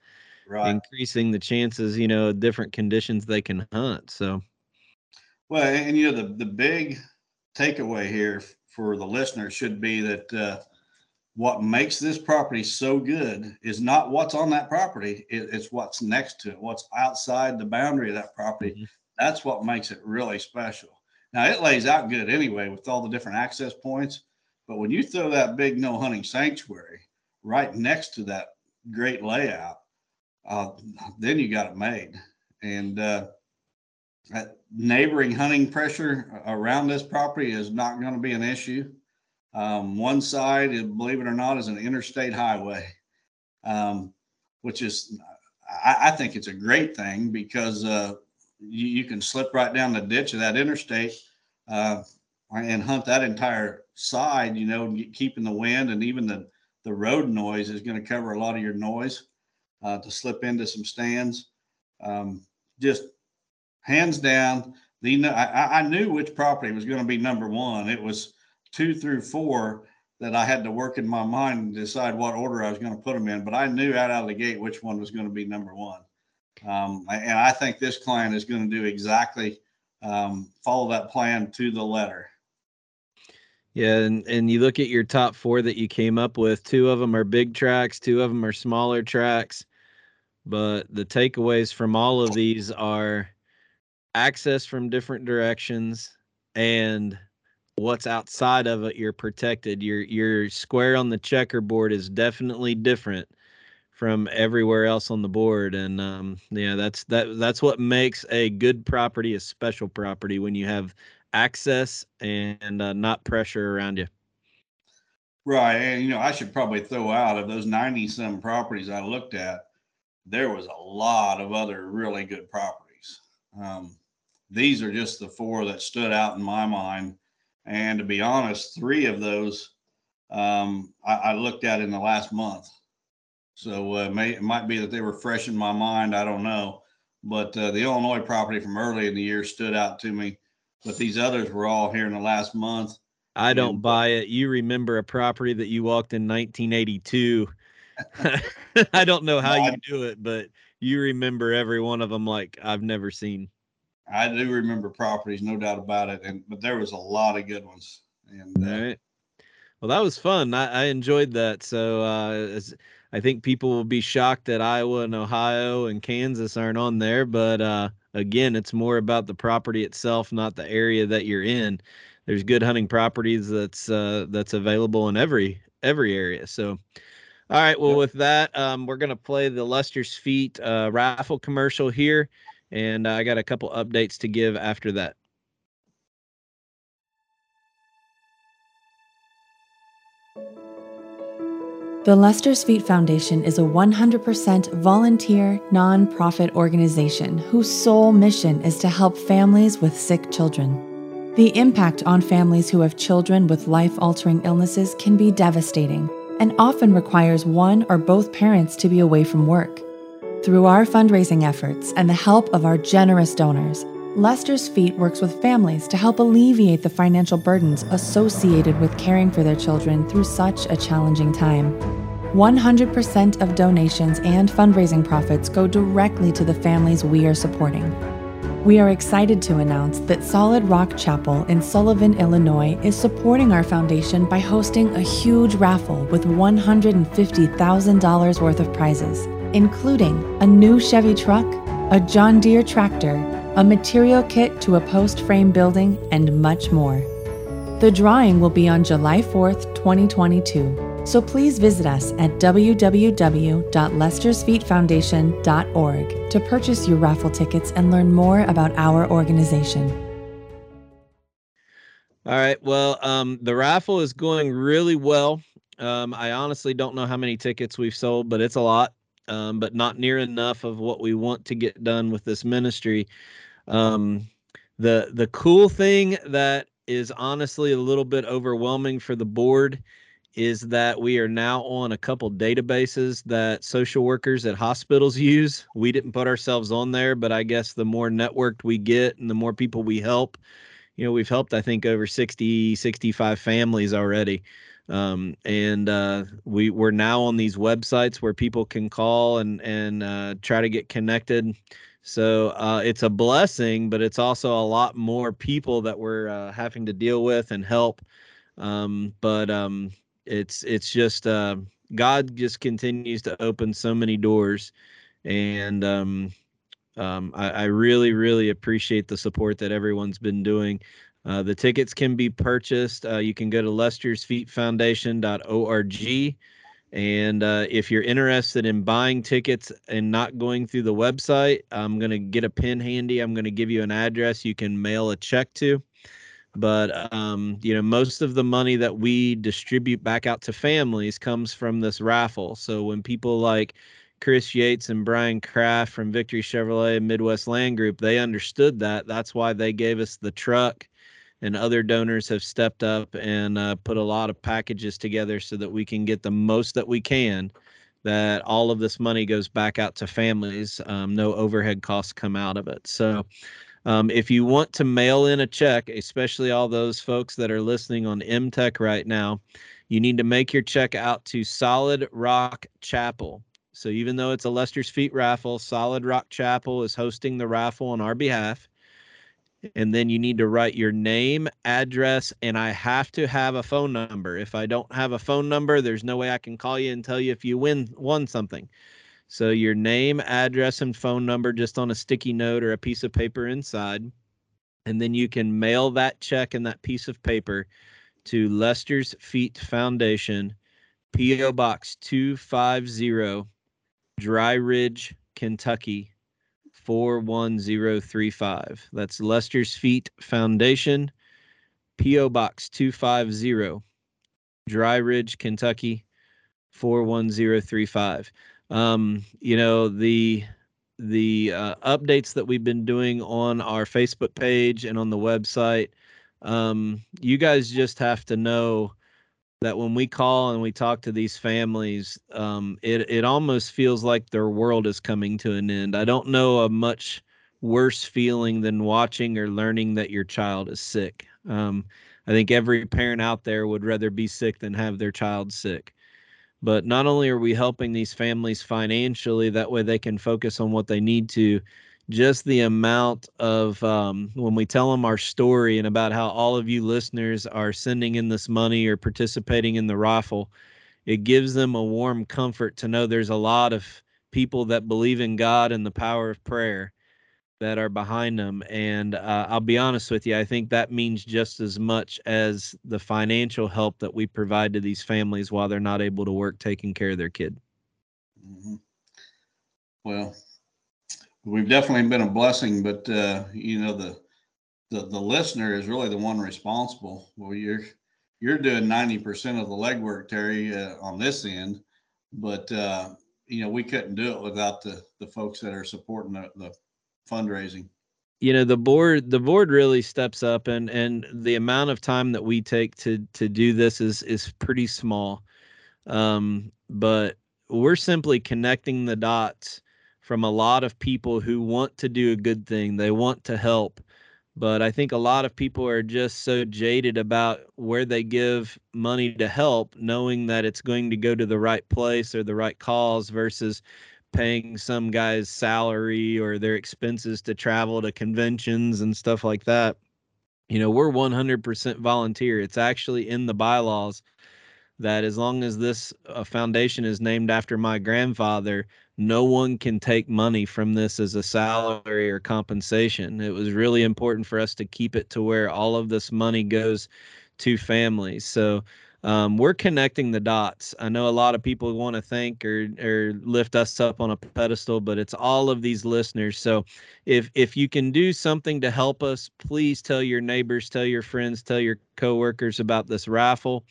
Right. increasing the chances, you know, different conditions they can hunt. So Well, and, you know the the big takeaway here for the listener should be that uh, what makes this property so good is not what's on that property; it, it's what's next to it, what's outside the boundary of that property. Mhm. That's what makes it really special. Now it lays out good anyway with all the different access points, but when you throw that big no hunting sanctuary right next to that great layout, uh, then you got it made. And uh, neighboring hunting pressure around this property is not going to be an issue. Um, one side, believe it or not, is an interstate highway, um, which is, I, I think it's a great thing because uh, you, you can slip right down the ditch of that interstate uh, and hunt that entire side, you know, keeping the wind and even the, the road noise is going to cover a lot of your noise uh, to slip into some stands. Um, just hands down, the I, I knew which property was going to be number one. It was two through four that I had to work in my mind and decide what order I was going to put them in. But I knew out of the gate which one was going to be number one. Um, and I think this client is going to do exactly um, follow that plan to the letter. yeah, and and you look at your top four that you came up with. Two of them are big tracks, two of them are smaller tracks. But the takeaways from all of these are access from different directions and what's outside of it you're protected your your square on the checkerboard is definitely different from everywhere else on the board and um yeah that's that that's what makes a good property a special property when you have access and uh, not pressure around you Right. And, you know, I should probably throw out of those 90 some properties I looked at, there was a lot of other really good properties. Um, these are just the four that stood out in my mind. And to be honest, three of those um, I, I looked at in the last month. So uh, may, it might be that they were fresh in my mind. I don't know. But uh, the Illinois property from early in the year stood out to me. But these others were all here in the last month. i don't buy it you remember a property that you walked in 1982 i don't know how No, you I- do it but you remember every one of them like i've never seen I do remember properties, no doubt about it. And but there was a lot of good ones. And All uh, right. Well, that was fun. I, I enjoyed that. So uh, as, I think people will be shocked that Iowa and Ohio and Kansas aren't on there. But uh, again, it's more about the property itself, not the area that you're in. There's good hunting properties that's uh, that's available in every every area. So, all right. Well, Yep. with that, um, we're gonna play the Lester's Feet uh, raffle commercial here, and I got a couple updates to give after that. The Lester's Feet Foundation is a 100% volunteer, nonprofit organization whose sole mission is to help families with sick children. The impact on families who have children with life altering illnesses can be devastating and often requires one or both parents to be away from work. Through our fundraising efforts and the help of our generous donors, Lester's Feet works with families to help alleviate the financial burdens associated with caring for their children through such a challenging time. 100% of donations and fundraising profits go directly to the families we are supporting. We are excited to announce that Solid Rock Chapel in Sullivan, Illinois is supporting our foundation by hosting a huge raffle with $150,000 worth of prizes, including a new Chevy truck, a John Deere tractor, a material kit to a post frame building, and much more. The drawing will be on July 4th, 2022. So please visit us at www.lestersfeetfoundation.org to purchase your raffle tickets and learn more about our organization. All right. Well, um, the raffle is going really well. Um, I honestly don't know how many tickets we've sold, but it's a lot, um, but not near enough of what we want to get done with this ministry. Um, the the cool thing that is honestly a little bit overwhelming for the board is that we are now on a couple databases that social workers at hospitals use. We didn't put ourselves on there, but I guess the more networked we get and the more people we help, you know, we've helped, I think, over 60, 65 families already. Um, and uh, we we're now on these websites where people can call and and uh, try to get connected. So uh, it's a blessing, but it's also a lot more people that we're uh, having to deal with and help. Um, but um, it's it's just uh, God just continues to open so many doors, and um, um, I, I, really really appreciate the support that everyone's been doing. Uh, the tickets can be purchased. Uh, you can go to Lester'sFeetFoundation.org. And uh, if you're interested in buying tickets and not going through the website, I'm going to get a pin handy. I'm going to give you an address you can mail a check to but um, you know most of the money that we distribute back out to families comes from this raffle. So when people like chris yates and brian kraft from victory chevrolet midwest land group they understood that. That's why they gave us the truck and other donors have stepped up and uh, put a lot of packages together so that we can get the most that we can that all of this money goes back out to families um, no overhead costs come out of it. So um, if you want to mail in a check, especially all those folks that are listening on MTech right now, you need to make your check out to Solid Rock Chapel. So even though it's a Lester's Feet raffle, Solid Rock Chapel is hosting the raffle on our behalf. And then you need to write your name, address, and I have to have a phone number. If I don't have a phone number, there's no way I can call you and tell you if you win won something. So your name, address, and phone number just on a sticky note or a piece of paper inside. And then you can mail that check and that piece of paper to Lester's Feet Foundation, P.O. Box 250, Dry Ridge, Kentucky 41035. That's Lester's Feet Foundation, P.O. Box 250, Dry Ridge, Kentucky 41035 um, you know the the uh, updates that we've been doing on our Facebook page and on the website. Um, you guys just have to know that when we call and we talk to these families, um, it it almost feels like their world is coming to an end. I don't know a much worse feeling than watching or learning that your child is sick. Um, I think every parent out there would rather be sick than have their child sick. But not only are we helping these families financially, that way they can focus on what they need to, just the amount of um, when we tell them our story and about how all of you listeners are sending in this money or participating in the raffle, it gives them a warm comfort to know there's a lot of people that believe in God and the power of prayer that are behind them. And uh, I'll be honest with you, I think that means just as much as the financial help that we provide to these families while they're not able to work taking care of their kid. Mm-hmm. Well, we've definitely been a blessing, but uh, you know the, the the listener is really the one responsible. Well, you're you're doing ninety percent of the legwork, Terry, uh, on this end, but uh, you know we couldn't do it without the the folks that are supporting the, the fundraising. You know the board the board really steps up and and the amount of time that we take to to do this is is pretty small. Um but we're simply connecting the dots from a lot of people who want to do a good thing. They want to help. But i think a lot of people are just so jaded about where they give money to help knowing that it's going to go to the right place or the right cause versus paying some guy's salary or their expenses to travel to conventions and stuff like that. You know, we're 100% volunteer. It's actually in the bylaws that as long as this uh, foundation is named after my grandfather, no one can take money from this as a salary or compensation. It was really important for us to keep it to where all of this money goes to families. So um, we're connecting the dots. I know a lot of people want to thank or or lift us up on a pedestal, but it's all of these listeners. So if if you can do something to help us, please tell your neighbors, tell your friends, tell your coworkers about this raffle,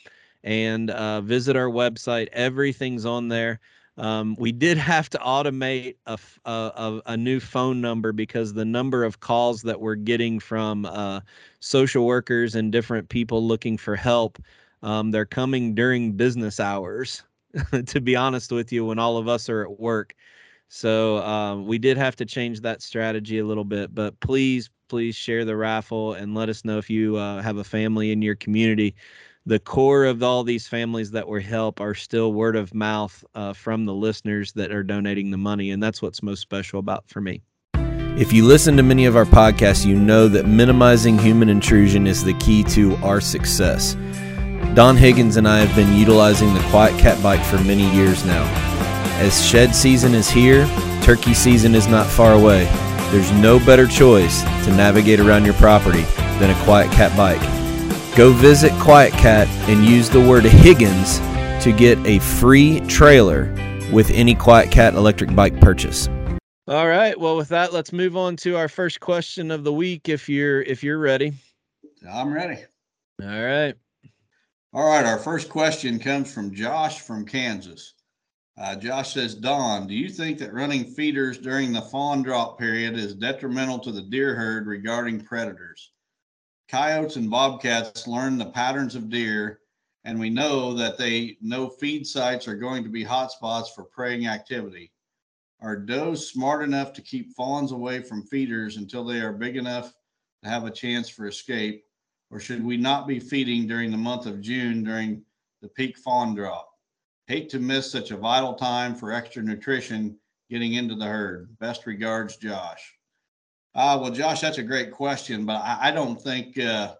and uh, visit our website. Everything's on there. Um, we did have to automate a, a, a, new phone number because the number of calls that we're getting from uh, social workers and different people looking for help, um, they're coming during business hours, to be honest with you, when all of us are at work. So um, we did have to change that strategy a little bit, but please, please share the raffle and let us know if you uh, have a family in your community the core of all these families that we help are still word of mouth uh, from the listeners that are donating the money. And that's what's most special about for me. If you listen to many of our podcasts, you know that minimizing human intrusion is the key to our success. Don Higgins and I have been utilizing the QuietKat bike for many years now. As shed season is here, turkey season is not far away. There's no better choice to navigate around your property than a QuietKat bike. Go visit QuietKat and use the word Higgins to get a free trailer with any QuietKat electric bike purchase. All right. Well, with that, let's move on to our first question of the week. If you're if you're ready, I'm ready. All right. All right. Our first question comes from Josh from Kansas. Uh, Josh says, Don, do you think that running feeders during the fawn drop period is detrimental to the deer herd regarding predators? coyotes and bobcats learn the patterns of deer, and we know that they know feed sites are going to be hotspots for preying activity. Are does smart enough to keep fawns away from feeders until they are big enough to have a chance for escape? Or should we not be feeding during the month of June during the peak fawn drop? Hate to miss such a vital time for extra nutrition getting into the herd. Best regards, Josh. Uh, well, Josh, that's a great question, but I, I don't think uh,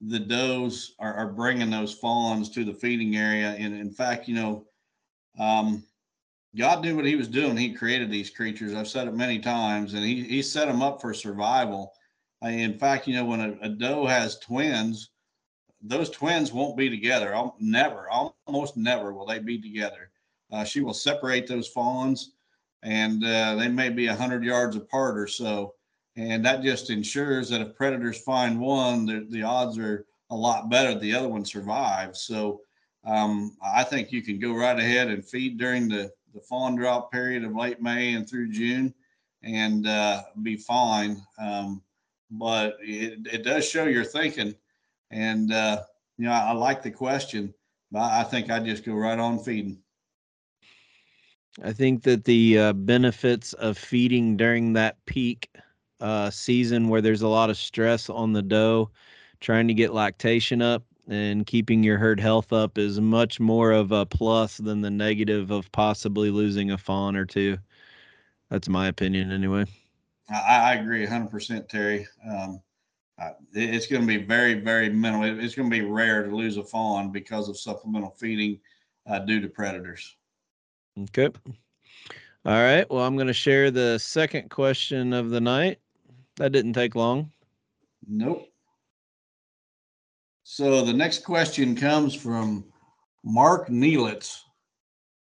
the does are, are, bringing those fawns to the feeding area. And in fact, you know, um, God knew what He was doing. He created these creatures. I've said it many times, and He He set them up for survival. In fact, you know, when a, a doe has twins, those twins won't be together. I'll, never, almost never will they be together. Uh, she will separate those fawns, and uh, they may be a hundred yards apart or so and that just ensures that if predators find one, the, the odds are a lot better the other one survives. So um, I think you can go right ahead and feed during the, the fawn drop period of late May and through June and uh, be fine. Um, but it, it does show your thinking. And, uh, you know, I, I like the question, but I think I just go right on feeding. I think that the uh, benefits of feeding during that peak uh, season where there's a lot of stress on the doe, trying to get lactation up and keeping your herd health up is much more of a plus than the negative of possibly losing a fawn or two. That's my opinion, anyway. I, I agree 100%, Terry. Um, it's going to be very, very minimal. It's going to be rare to lose a fawn because of supplemental feeding uh, due to predators. Okay. All right. Well, I'm going to share the second question of the night. That didn't take long. Nope. So the next question comes from Mark Neelitz.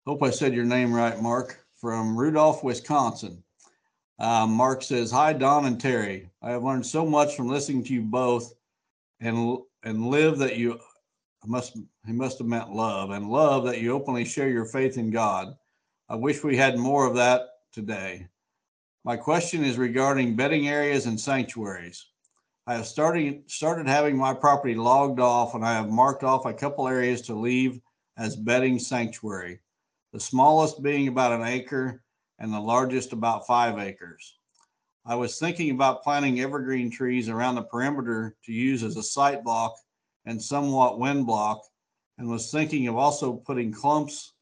Hope I said your name right, Mark, from Rudolph, Wisconsin. Uh, Mark says, Hi, Don and Terry. I have learned so much from listening to you both and and live that you must he must have meant love and love that you openly share your faith in God. I wish we had more of that today. My question is regarding bedding areas and sanctuaries. I have started started having my property logged off and I have marked off a couple areas to leave as bedding sanctuary. The smallest being about an acre and the largest about five acres. I was thinking about planting evergreen trees around the perimeter to use as a sight block and somewhat wind block, and was thinking of also putting clumps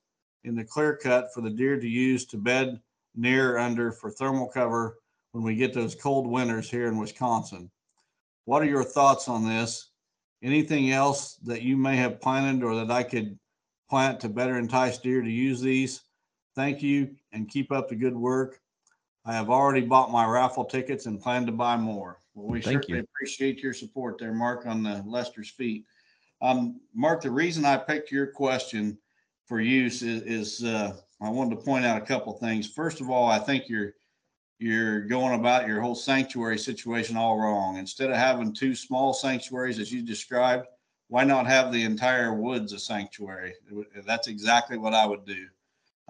in the clear cut for the deer to use to bed near under for thermal cover when we get those cold winters here in Wisconsin. What are your thoughts on this? Anything else that you may have planted or that I could plant to better entice deer to use these? Thank you and keep up the good work. I have already bought my raffle tickets and plan to buy more. Well, we Thank certainly you. appreciate your support there, Mark, on the Lester's feet. Um, Mark, the reason I picked your question for use is, is uh, I wanted to point out a couple things. First of all, I think you're you're going about your whole sanctuary situation all wrong. Instead of having two small sanctuaries as you described, why not have the entire woods a sanctuary? That's exactly what I would do.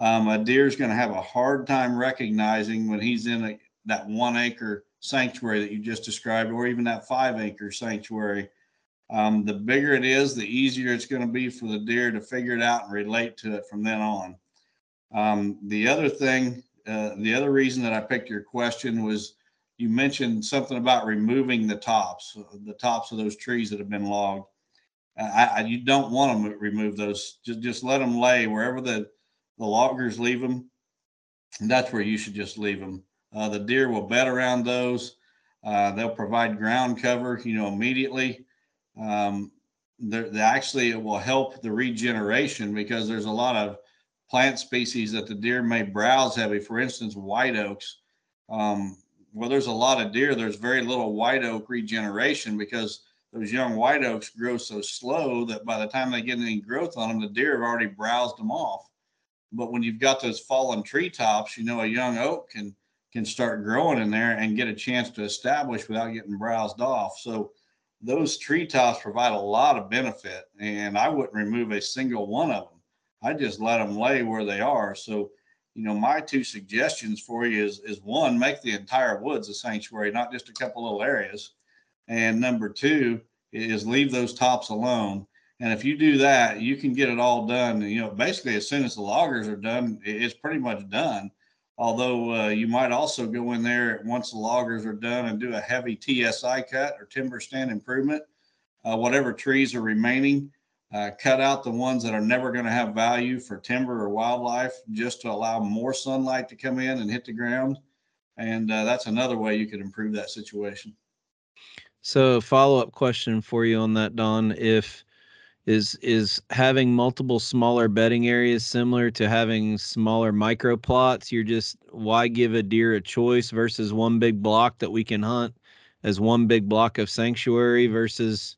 Um, a deer is going to have a hard time recognizing when he's in a, that one acre sanctuary that you just described, or even that five acre sanctuary. Um, the bigger it is, the easier it's going to be for the deer to figure it out and relate to it from then on. Um, the other thing, uh, the other reason that I picked your question was you mentioned something about removing the tops, the tops of those trees that have been logged. I, I, you don't want to remove those. Just just let them lay wherever the the loggers leave them. That's where you should just leave them. Uh, the deer will bed around those. Uh, they'll provide ground cover, you know, immediately. Um, they're, they actually it will help the regeneration because there's a lot of plant species that the deer may browse heavy. For instance, white oaks. Um, well, there's a lot of deer. There's very little white oak regeneration because those young white oaks grow so slow that by the time they get any growth on them, the deer have already browsed them off. But when you've got those fallen treetops, you know a young oak can can start growing in there and get a chance to establish without getting browsed off. So those treetops provide a lot of benefit, and I wouldn't remove a single one of them. I just let them lay where they are. So, you know, my two suggestions for you is is one, make the entire woods a sanctuary, not just a couple little areas. And number two is leave those tops alone. And if you do that, you can get it all done. You know, basically, as soon as the loggers are done, it's pretty much done. Although uh, you might also go in there once the loggers are done and do a heavy TSI cut or timber stand improvement. Uh, whatever trees are remaining, uh, cut out the ones that are never going to have value for timber or wildlife just to allow more sunlight to come in and hit the ground. And uh, that's another way you could improve that situation. So, follow up question for you on that, Don. If is is having multiple smaller bedding areas similar to having smaller micro plots? You're just why give a deer a choice versus one big block that we can hunt as one big block of sanctuary versus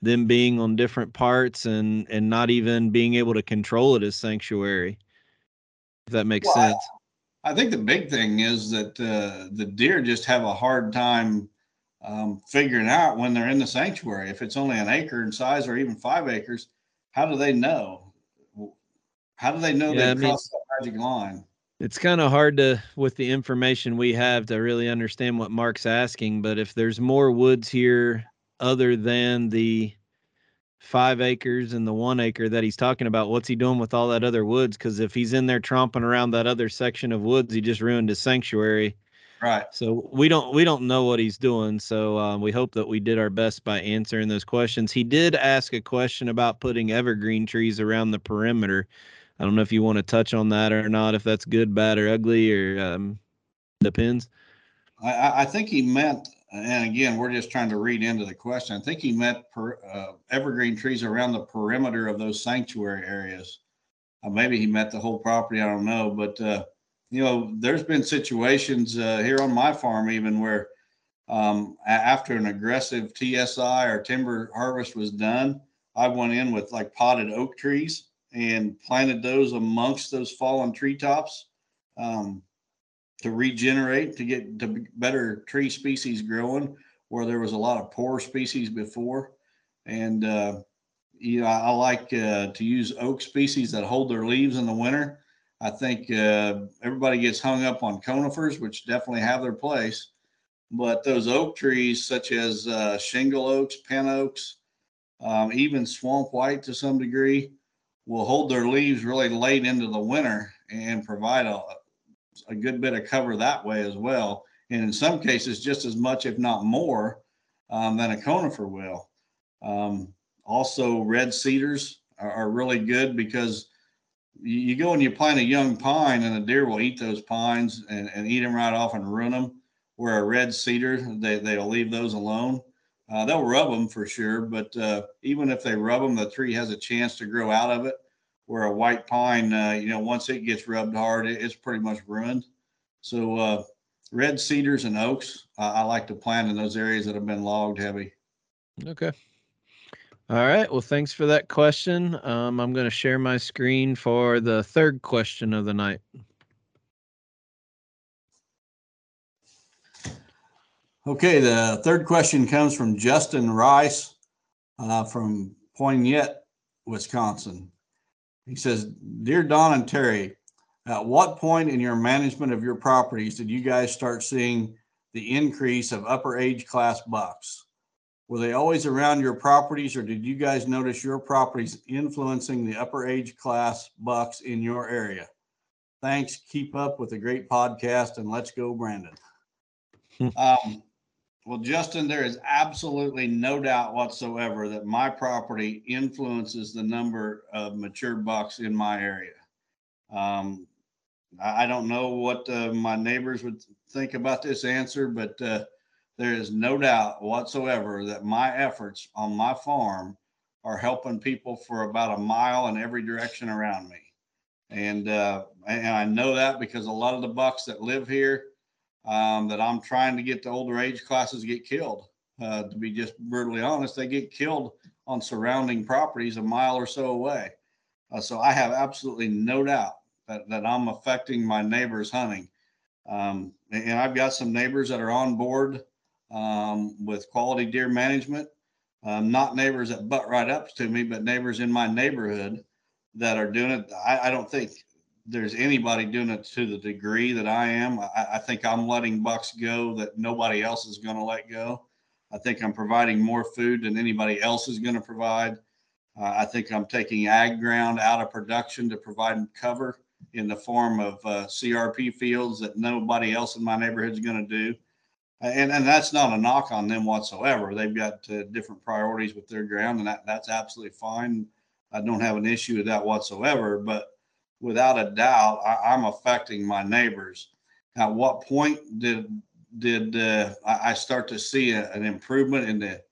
them being on different parts and and not even being able to control it as sanctuary. If that makes Well, sense. I think the big thing is that uh, the deer just have a hard time um, figuring out when they're in the sanctuary. If it's only an acre in size or even five acres, how do they know? How do they know Yeah, I they mean- crossed that magic line? It's kind of hard to, with the information we have, to really understand what Mark's asking. But if there's more woods here other than the five acres and the one acre that he's talking about, what's he doing with all that other woods? Because if he's in there tromping around that other section of woods, he just ruined his sanctuary. Right. So we don't we don't know what he's doing. So uh, we hope that we did our best by answering those questions. He did ask a question about putting evergreen trees around the perimeter. I don't know if you want to touch on that or not. If that's good, bad, or ugly, or um, depends. I- I, I think he meant, and again, we're just trying to read into the question. I think he meant per, uh, evergreen trees around the perimeter of those sanctuary areas. Uh, maybe he meant the whole property. I don't know, but uh, you know, there's been situations uh, here on my farm even where um, after an aggressive TSI or timber harvest was done, I went in with like potted oak trees and planted those amongst those fallen treetops. Um, to regenerate to get to better tree species growing where there was a lot of poor species before and uh, you know i, like uh, to use oak species that hold their leaves in the winter i think uh, everybody gets hung up on conifers which definitely have their place but those oak trees such as uh, shingle oaks pin oaks um, even swamp white to some degree will hold their leaves really late into the winter and provide a, a good bit of cover that way as well. And in some cases, just as much, if not more, um, than a conifer will. Um, also, red cedars are, are really good because you, go and you plant a young pine, and a deer will eat those pines and, and eat them right off and ruin them. Where a red cedar, they they'll leave those alone. Uh, they'll rub them for sure, but uh, even if they rub them, the tree has a chance to grow out of it. Where a white pine, uh, you know, once it gets rubbed hard, it, it's pretty much ruined. So uh, red cedars and oaks, I like to plant in those areas that have been logged heavy. Okay. All right. Well, thanks for that question. Um, I'm going to share my screen for the third question of the night. Okay, the third question comes from Justin Rice uh, from Poynette, Wisconsin. He says, Dear Don and Terry, at what point in your management of your properties did you guys start seeing the increase of upper age class bucks? Were they always around your properties, or did you guys notice your properties influencing the upper age class bucks in your area? Thanks. Keep up with a great podcast, and let's go, Brandon. um, well, Justin, there is absolutely no doubt whatsoever that my property influences the number of mature bucks in my area. Um, I don't know what uh, my neighbors would think about this answer, but uh, there is no doubt whatsoever that my efforts on my farm are helping people for about a mile in every direction around me. And uh, and I know that because a lot of the bucks that live here um, that I'm trying to get the older age classes get killed. Uh, to be just brutally honest, they get killed on surrounding properties a mile or so away. Uh, so I have absolutely no doubt that, that I'm affecting my neighbors hunting. Um, and I've got some neighbors that are on board um, with quality deer management. Um, not neighbors that butt right up to me, but neighbors in my neighborhood that are doing it. I, I don't think there's anybody doing it to the degree that I am. I, I think I'm letting bucks go that nobody else is going to let go. I think I'm providing more food than anybody else is going to provide. Uh, I think I'm taking ag ground out of production to provide cover in the form of uh, CRP fields that nobody else in my neighborhood is going to do and and that's not a knock on them whatsoever. They've got uh, different priorities with their ground, and that, that's absolutely fine. I don't have an issue with that whatsoever. But without a doubt, I, am affecting my neighbors. At what point did did uh, I start to see a, an improvement in the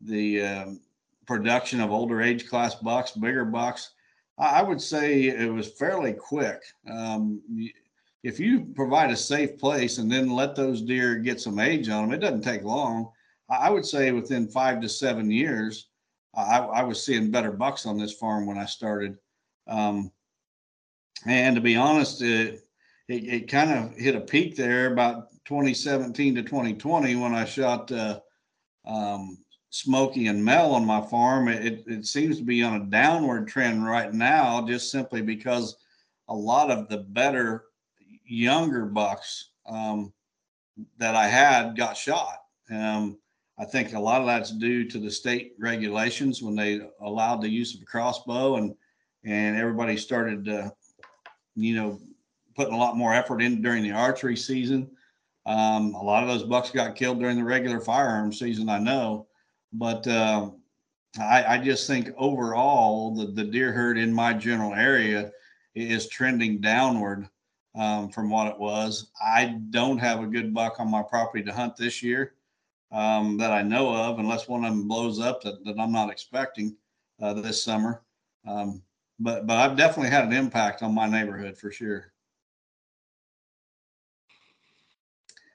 the um, production of older age class bucks, bigger bucks? I would say it was fairly quick. Um, if you provide a safe place and then let those deer get some age on them, it doesn't take long. I would say within five to seven years, I, I was seeing better bucks on this farm when I started. Um, and to be honest, it, it, it kind of hit a peak there about 2017 to 2020 when I shot uh, um, Smoky and Mel on my farm. It, it seems to be on a downward trend right now, just simply because a lot of the better younger bucks um, that I had got shot. Um, I think a lot of that's due to the state regulations when they allowed the use of a crossbow and and everybody started, uh, you know, putting a lot more effort in during the archery season. Um, a lot of those bucks got killed during the regular firearm season, I know, but uh, I, I, just think overall the, the deer herd in my general area is trending downward um, from what it was. I don't have a good buck on my property to hunt this year um, that I know of, unless one of them blows up that, that I'm not expecting uh, this summer. Um, but but I've definitely had an impact on my neighborhood for sure.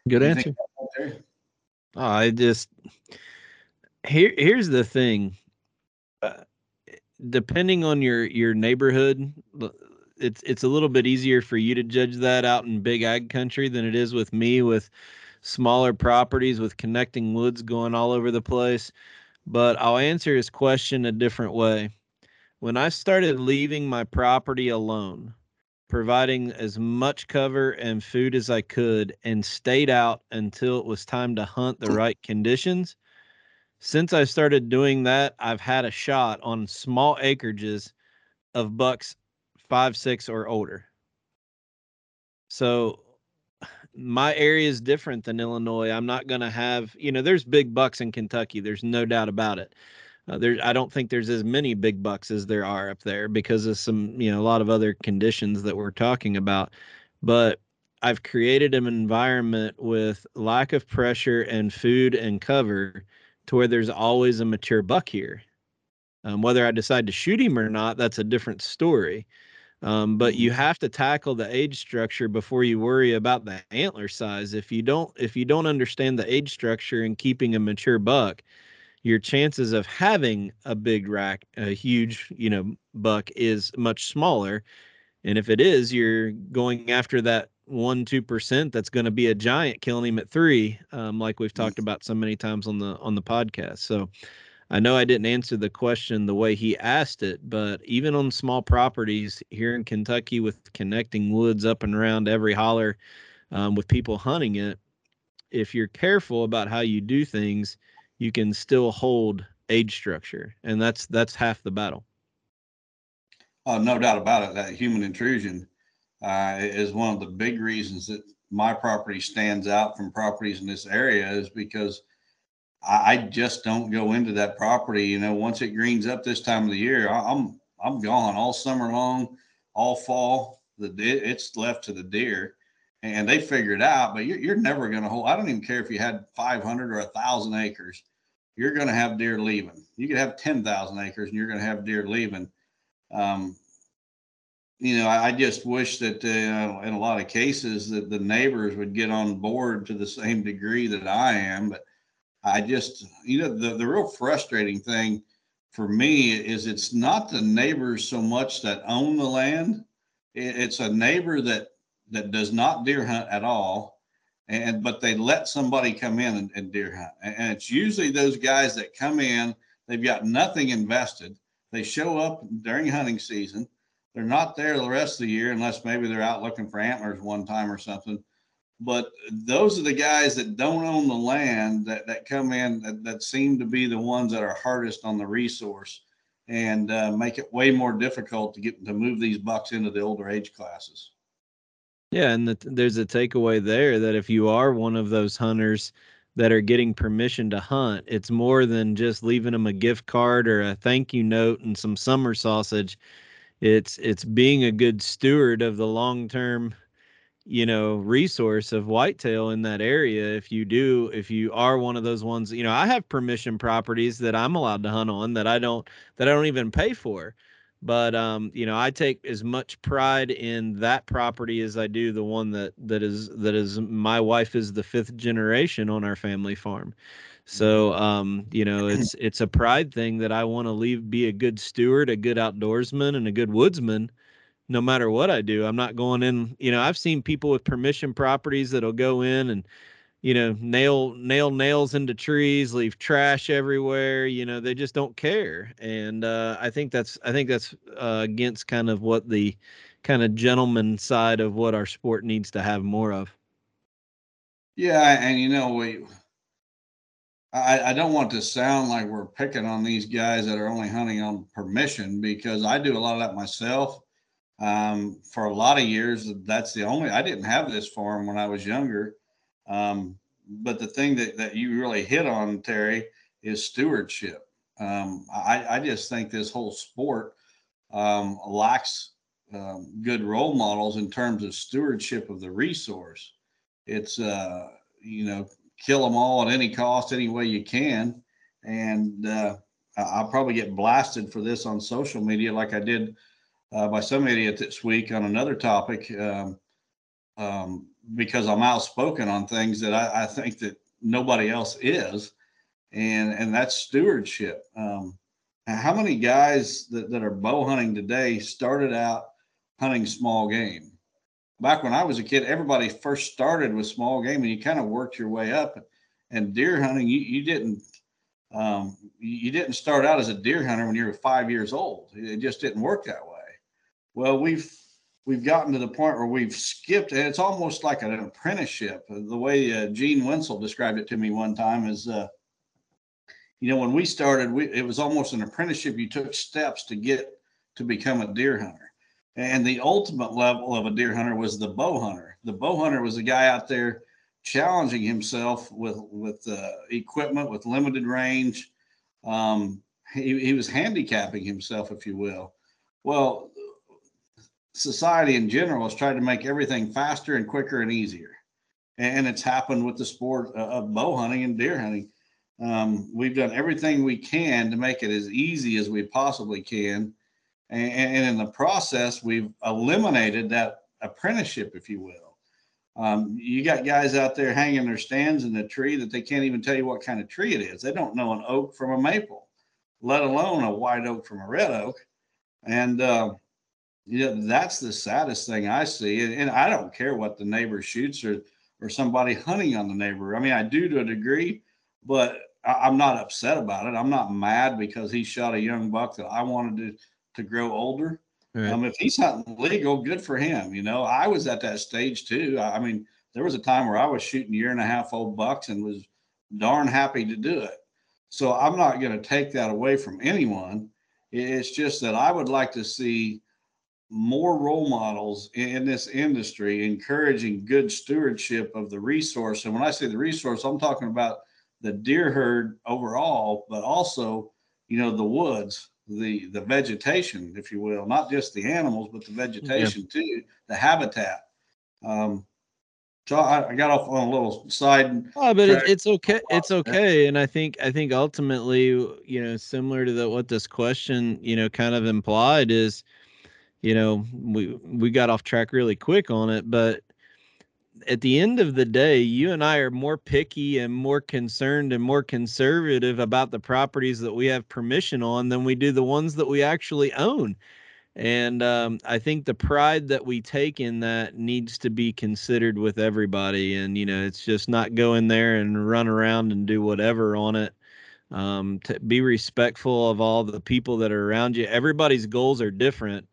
Good answer. Oh, I just here here's the thing. Uh, depending on your your neighborhood, it's it's a little bit easier for you to judge that out in big ag country than it is with me with smaller properties with connecting woods going all over the place. But I'll answer his question a different way. When I started leaving my property alone, providing as much cover and food as I could, and stayed out until it was time to hunt the right conditions. Since I started doing that, I've had a shot on small acreages of bucks five, six, or older. So my area is different than Illinois. I'm not going to have, you know, there's big bucks in Kentucky. There's no doubt about it. Uh, there, I don't think there's as many big bucks as there are up there because of some, you know, a lot of other conditions that we're talking about. But I've created an environment with lack of pressure and food and cover to where there's always a mature buck here. Um, whether I decide to shoot him or not, that's a different story. Um, but you mm-hmm. have to tackle the age structure before you worry about the antler size. If you don't, if you don't understand the age structure and keeping a mature buck, your chances of having a big rack, a huge, you know, buck is much smaller. And if it is, you're going after that one, two percent that's going to be a giant killing him at three, um, like we've talked about so many times on the on the podcast. So I know I didn't answer the question the way he asked it, but even on small properties here in Kentucky with connecting woods up and around every holler um, with people hunting it, if you're careful about how you do things, you can still hold age structure, and that's that's half the battle. Oh, no doubt about it. That human intrusion uh, is one of the big reasons that my property stands out from properties in this area is because I, I just don't go into that property. You know, once it greens up this time of the year, I, I'm I'm gone all summer long, all fall. The it's left to the deer, and they figure it out. But you're, you're never going to hold. I don't even care if you had 500 or a thousand acres you're going to have deer leaving. You could have 10,000 acres and you're going to have deer leaving. Um, you know, I, I, just wish that uh, in a lot of cases that the neighbors would get on board to the same degree that I am. But I just, you know, the, the real frustrating thing for me is it's not the neighbors so much that own the land. It's a neighbor that that does not deer hunt at all and but they let somebody come in and, and deer hunt. And it's usually those guys that come in they've got nothing invested. They show up during hunting season. They're not there the rest of the year unless maybe they're out looking for antlers one time or something but those are the guys that don't own the land that, that come in that, that seem to be the ones that are hardest on the resource and uh, make it way more difficult to get to move these bucks into the older age classes yeah, and the, there's a takeaway there that if you are one of those hunters that are getting permission to hunt, it's more than just leaving them a gift card or a thank you note and some summer sausage. It's it's being a good steward of the long term, you know, resource of whitetail in that area. If you do, if you are one of those ones, you know, I have permission properties that I'm allowed to hunt on that I don't that I don't even pay for but um, you know, I take as much pride in that property as I do the one that that is that is my wife is the fifth generation on our family farm. So mm-hmm. um, you know, it's it's a pride thing that I want to leave be a good steward, a good outdoorsman, and a good woodsman. No matter what I do, I'm not going in. You know, I've seen people with permission properties that'll go in and you know nail nail nails into trees leave trash everywhere you know they just don't care and uh, i think that's i think that's uh, against kind of what the kind of gentleman side of what our sport needs to have more of yeah and you know we I, I don't want to sound like we're picking on these guys that are only hunting on permission because I do a lot of that myself. Um, for a lot of years, that's the only I didn't have this farm when I was younger um, but the thing that, that you really hit on, Terry, is stewardship. Um, I, I, just think this whole sport um, lacks um, good role models in terms of stewardship of the resource. It's, uh, you know, kill them all at any cost, any way you can. And uh, I'll probably get blasted for this on social media, like I did uh, by some idiot this week on another topic. Um, um, because I'm outspoken on things that I, I, think that nobody else is, and and that's stewardship. Um, how many guys that, that are bow hunting today started out hunting small game? Back when I was a kid, everybody first started with small game, and you kind of worked your way up. And deer hunting, you, you didn't um, you didn't start out as a deer hunter when you were five years old. It just didn't work that way. Well, we've we've gotten to the point where we've skipped, and it's almost like an apprenticeship. The way uh, Gene Wensel described it to me one time is, uh, you know, when we started, we, it was almost an apprenticeship. You took steps to get to become a deer hunter. And the ultimate level of a deer hunter was the bow hunter. The bow hunter was a guy out there challenging himself with with uh, equipment with limited range, um, he, he was handicapping himself, if you will. Well, society in general has tried to make everything faster and quicker and easier. And it's happened with the sport of bow hunting and deer hunting. Um, we've done everything we can to make it as easy as we possibly can. And, and in the process, we've eliminated that apprenticeship, if you will. Um, you got guys out there hanging their stands in the tree that they can't even tell you what kind of tree it is. They don't know an oak from a maple, let alone a white oak from a red oak. And uh, yeah, that's the saddest thing I see. And, and, I don't care what the neighbor shoots or or somebody hunting on the neighbor. I mean, I do to a degree, but I, am not upset about it. I'm not mad because he shot a young buck that I wanted to to grow older. Right. Um, if he's hunting legal, good for him. You know, I was at that stage too. I, I mean, there was a time where I was shooting year and a half old bucks and was darn happy to do it. So I'm not going to take that away from anyone. It's just that I would like to see more role models in this industry encouraging good stewardship of the resource. And when I say the resource, I'm talking about the deer herd overall, but also, you know, the woods, the the vegetation, if you will, not just the animals, but the vegetation yeah. too, the habitat. Um, so I, I, got off on a little side. Oh, but it, it's okay. It's okay, and I think I think ultimately, you know, similar to the, what this question, you know, kind of implied is, you know, we we got off track really quick on it, but at the end of the day, you and I are more picky and more concerned and more conservative about the properties that we have permission on than we do the ones that we actually own. And um, I think the pride that we take in that needs to be considered with everybody. And, you know, it's just not go in there and run around and do whatever on it. Um, to be respectful of all the people that are around you. Everybody's goals are different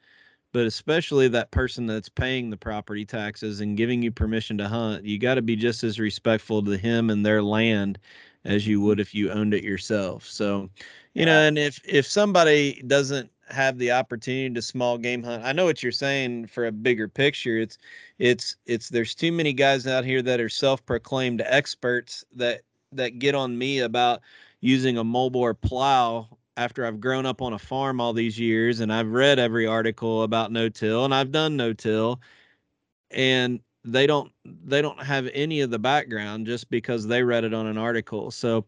but especially that person that's paying the property taxes and giving you permission to hunt, you got to be just as respectful to him and their land as you would if you owned it yourself. So, you know, and if if somebody doesn't have the opportunity to small game hunt, I know what you're saying for a bigger picture. It's it's it's there's too many guys out here that are self-proclaimed experts that that get on me about using a moldboard plow after I've grown up on a farm all these years and I've read every article about no-till and I've done no-till and they don't they don't have any of the background just because they read it on an article. So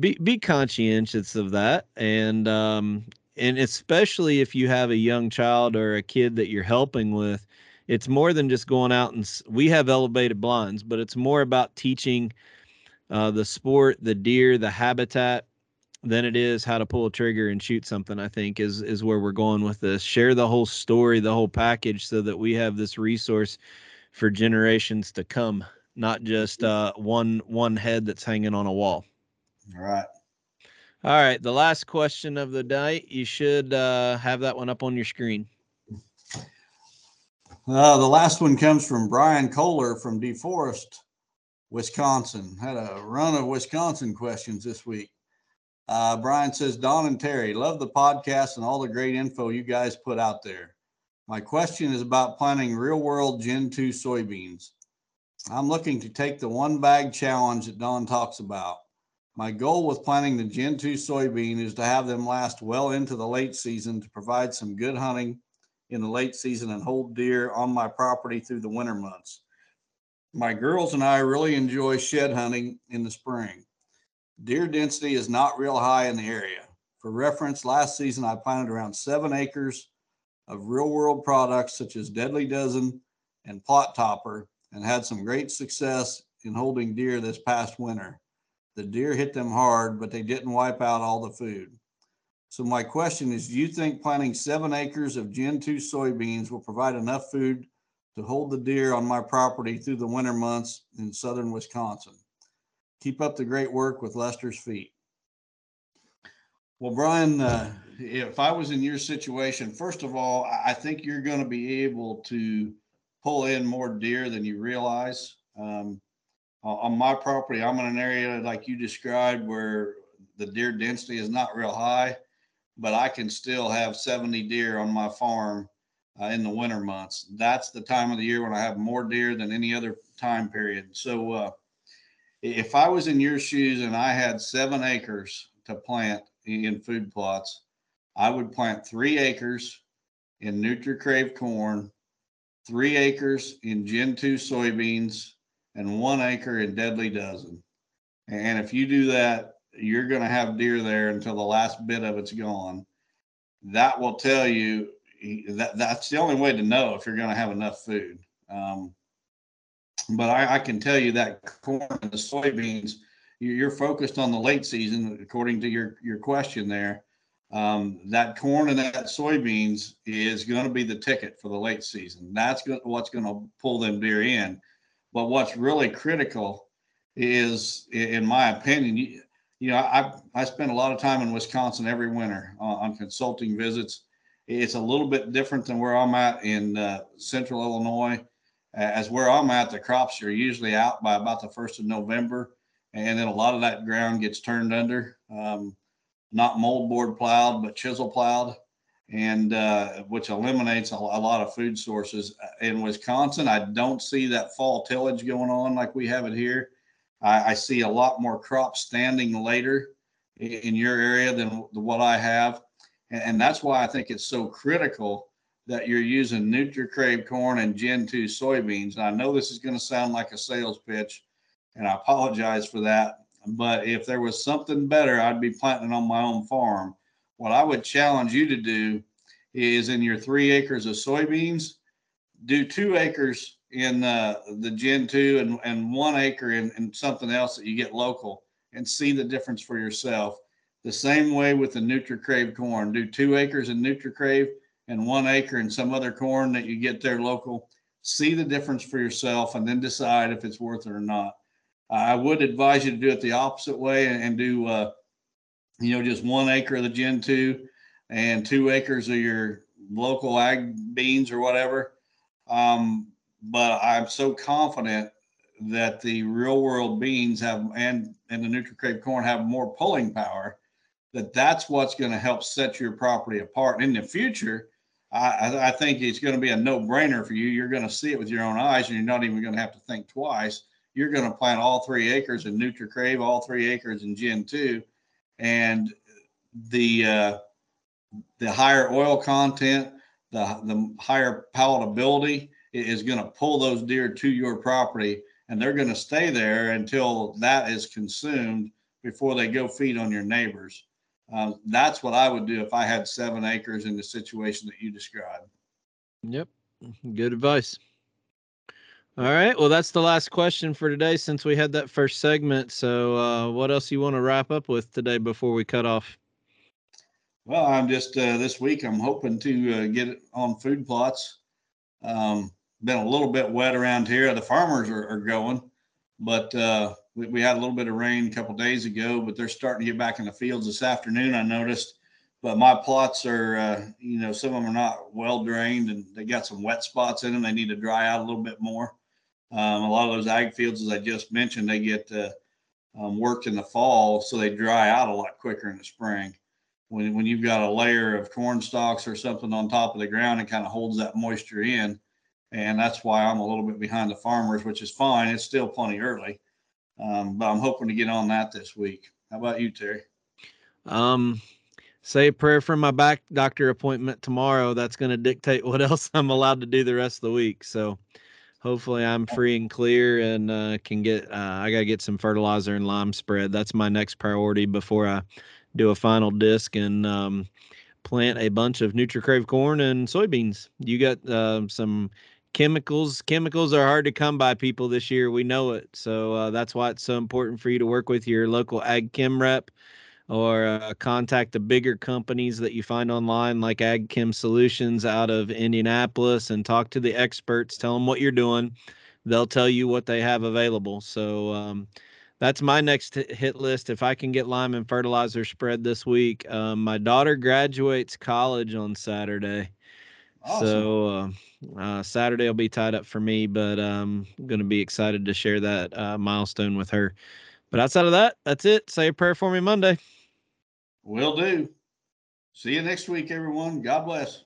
be be conscientious of that and um and especially if you have a young child or a kid that you're helping with it's more than just going out and we have elevated blinds but it's more about teaching uh, the sport the deer the habitat than it is how to pull a trigger and shoot something i think is is where we're going with this. Share the whole story the whole package so that we have this resource for generations to come not just uh, one one head that's hanging on a wall. All right. All right the last question of the night you should uh, have that one up on your screen. Uh, the last one comes from brian kohler from deforest wisconsin. Had a run of wisconsin questions this week uh, Brian says, Don and Terry, love the podcast and all the great info you guys put out there. My question is about planting real world Gen 2 soybeans. I'm looking to take the one bag challenge that Don talks about. My goal with planting the Gen 2 soybean is to have them last well into the late season to provide some good hunting in the late season and hold deer on my property through the winter months. My girls and I really enjoy shed hunting in the spring. Deer density is not real high in the area. For reference, last season I planted around seven acres of real world products such as Deadly Dozen and Plot Topper and had some great success in holding deer this past winter. The deer hit them hard, but they didn't wipe out all the food. So my question is, do you think planting seven acres of Gen 2 soybeans will provide enough food to hold the deer on my property through the winter months in southern Wisconsin? Keep up the great work with Lester's feet. Well, Brian, uh, if I was in your situation, first of all, I think you're going to be able to pull in more deer than you realize. Um, on my property, I'm in an area like you described where the deer density is not real high, but I can still have 70 deer on my farm uh, in the winter months. That's the time of the year when I have more deer than any other time period. So, uh, if I was in your shoes and I had seven acres to plant in food plots, I would plant three acres in NutriCrave corn, three acres in Gen 2 soybeans, and one acre in Deadly Dozen. And if you do that, you're going to have deer there until the last bit of it's gone. That will tell you that that's the only way to know if you're going to have enough food. Um, but I, I, can tell you that corn and the soybeans, you're focused on the late season, according to your your question there. Um, that corn and that soybeans is going to be the ticket for the late season. That's what's going to pull them deer in. But what's really critical is, in my opinion, you, you know, I I spend a lot of time in Wisconsin every winter on, on consulting visits. It's a little bit different than where I'm at in uh, Central Illinois. As where I'm at, the crops are usually out by about the first of November, and then a lot of that ground gets turned under, um, not moldboard plowed, but chisel plowed, and uh, which eliminates a, a lot of food sources. In Wisconsin, I don't see that fall tillage going on like we have it here. I, I see a lot more crops standing later in your area than what I have. And, and that's why I think it's so critical that you're using NutriCrave corn and Gen 2 soybeans. And I know this is going to sound like a sales pitch, and I apologize for that. But if there was something better, I'd be planting on my own farm. What I would challenge you to do is in your three acres of soybeans, do two acres in uh, the Gen 2 and, and one acre in, in something else that you get local and see the difference for yourself. The same way with the NutriCrave corn. Do two acres in NutriCrave and one acre and some other corn that you get there local. See the difference for yourself and then decide if it's worth it or not. I would advise you to do it the opposite way and, and do, uh, you know, just one acre of the Gen 2 and two acres of your local ag beans or whatever. Um, but I'm so confident that the real world beans have and and the NutriCrave corn have more pulling power. That that's what's going to help set your property apart in the future. I, I think it's going to be a no brainer for you. You're going to see it with your own eyes, and you're not even going to have to think twice. You're going to plant all three acres in NutriCrave, all three acres in Gen two, and the uh, the higher oil content, the the higher palatability is going to pull those deer to your property and they're going to stay there until that is consumed before they go feed on your neighbors. Um, that's what I would do if I had seven acres in the situation that you described. Yep. Good advice. All right. Well, that's the last question for today since we had that first segment. So, uh, what else you want to wrap up with today before we cut off? Well, I'm just uh, this week. I'm hoping to uh, get it on food plots. Um, been a little bit wet around here. The farmers are, are going, but uh, we, we, had a little bit of rain a couple days ago, but they're starting to get back in the fields this afternoon. I noticed, but my plots are, uh, you know, some of them are not well drained and they got some wet spots in them. They need to dry out a little bit more. Um, a lot of those ag fields, as I just mentioned, they get uh, um, worked in the fall, so they dry out a lot quicker in the spring. When, when you've got a layer of corn stalks or something on top of the ground, it kind of holds that moisture in and that's why I'm a little bit behind the farmers, which is fine. It's still plenty early, um, but I'm hoping to get on that this week. How about you, Terry? Um, say a prayer for my back doctor appointment tomorrow. That's going to dictate what else I'm allowed to do the rest of the week. So hopefully I'm free and clear and uh, can get. Uh, I got to get some fertilizer and lime spread. That's my next priority before I do a final disc and um, plant a bunch of NutriCrave corn and soybeans. You got uh, some chemicals chemicals are hard to come by people this year we know it so uh, that's why it's so important for you to work with your local ag chem rep or uh, contact the bigger companies that you find online like ag chem solutions out of indianapolis and talk to the experts tell them what you're doing they'll tell you what they have available so um, that's my next hit list if i can get lime and fertilizer spread this week um, my daughter graduates college on saturday awesome. so uh, uh, Saturday will be tied up for me, but um, I'm going to be excited to share that uh, milestone with her. But outside of that, that's it. Say a prayer for me Monday. Will do. See you next week, everyone. God bless.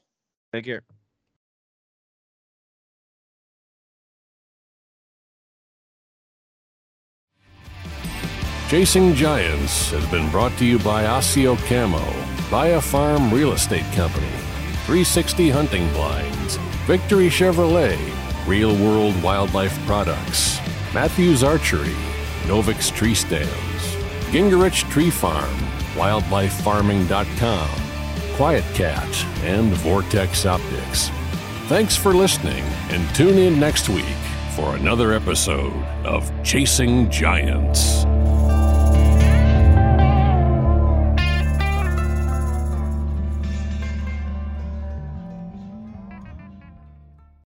Take care. Chasing Giants has been brought to you by Asio Camo, Via Farm Real Estate Company, 360 Hunting Blinds, Victory Chevrolet, Real World Wildlife Products, Mathews Archery, Novix Tree Stands, Gingerich Tree Farm, WildlifeFarming.com, QuietKat, and Vortex Optics. Thanks for listening, and tune in next week for another episode of Chasing Giants.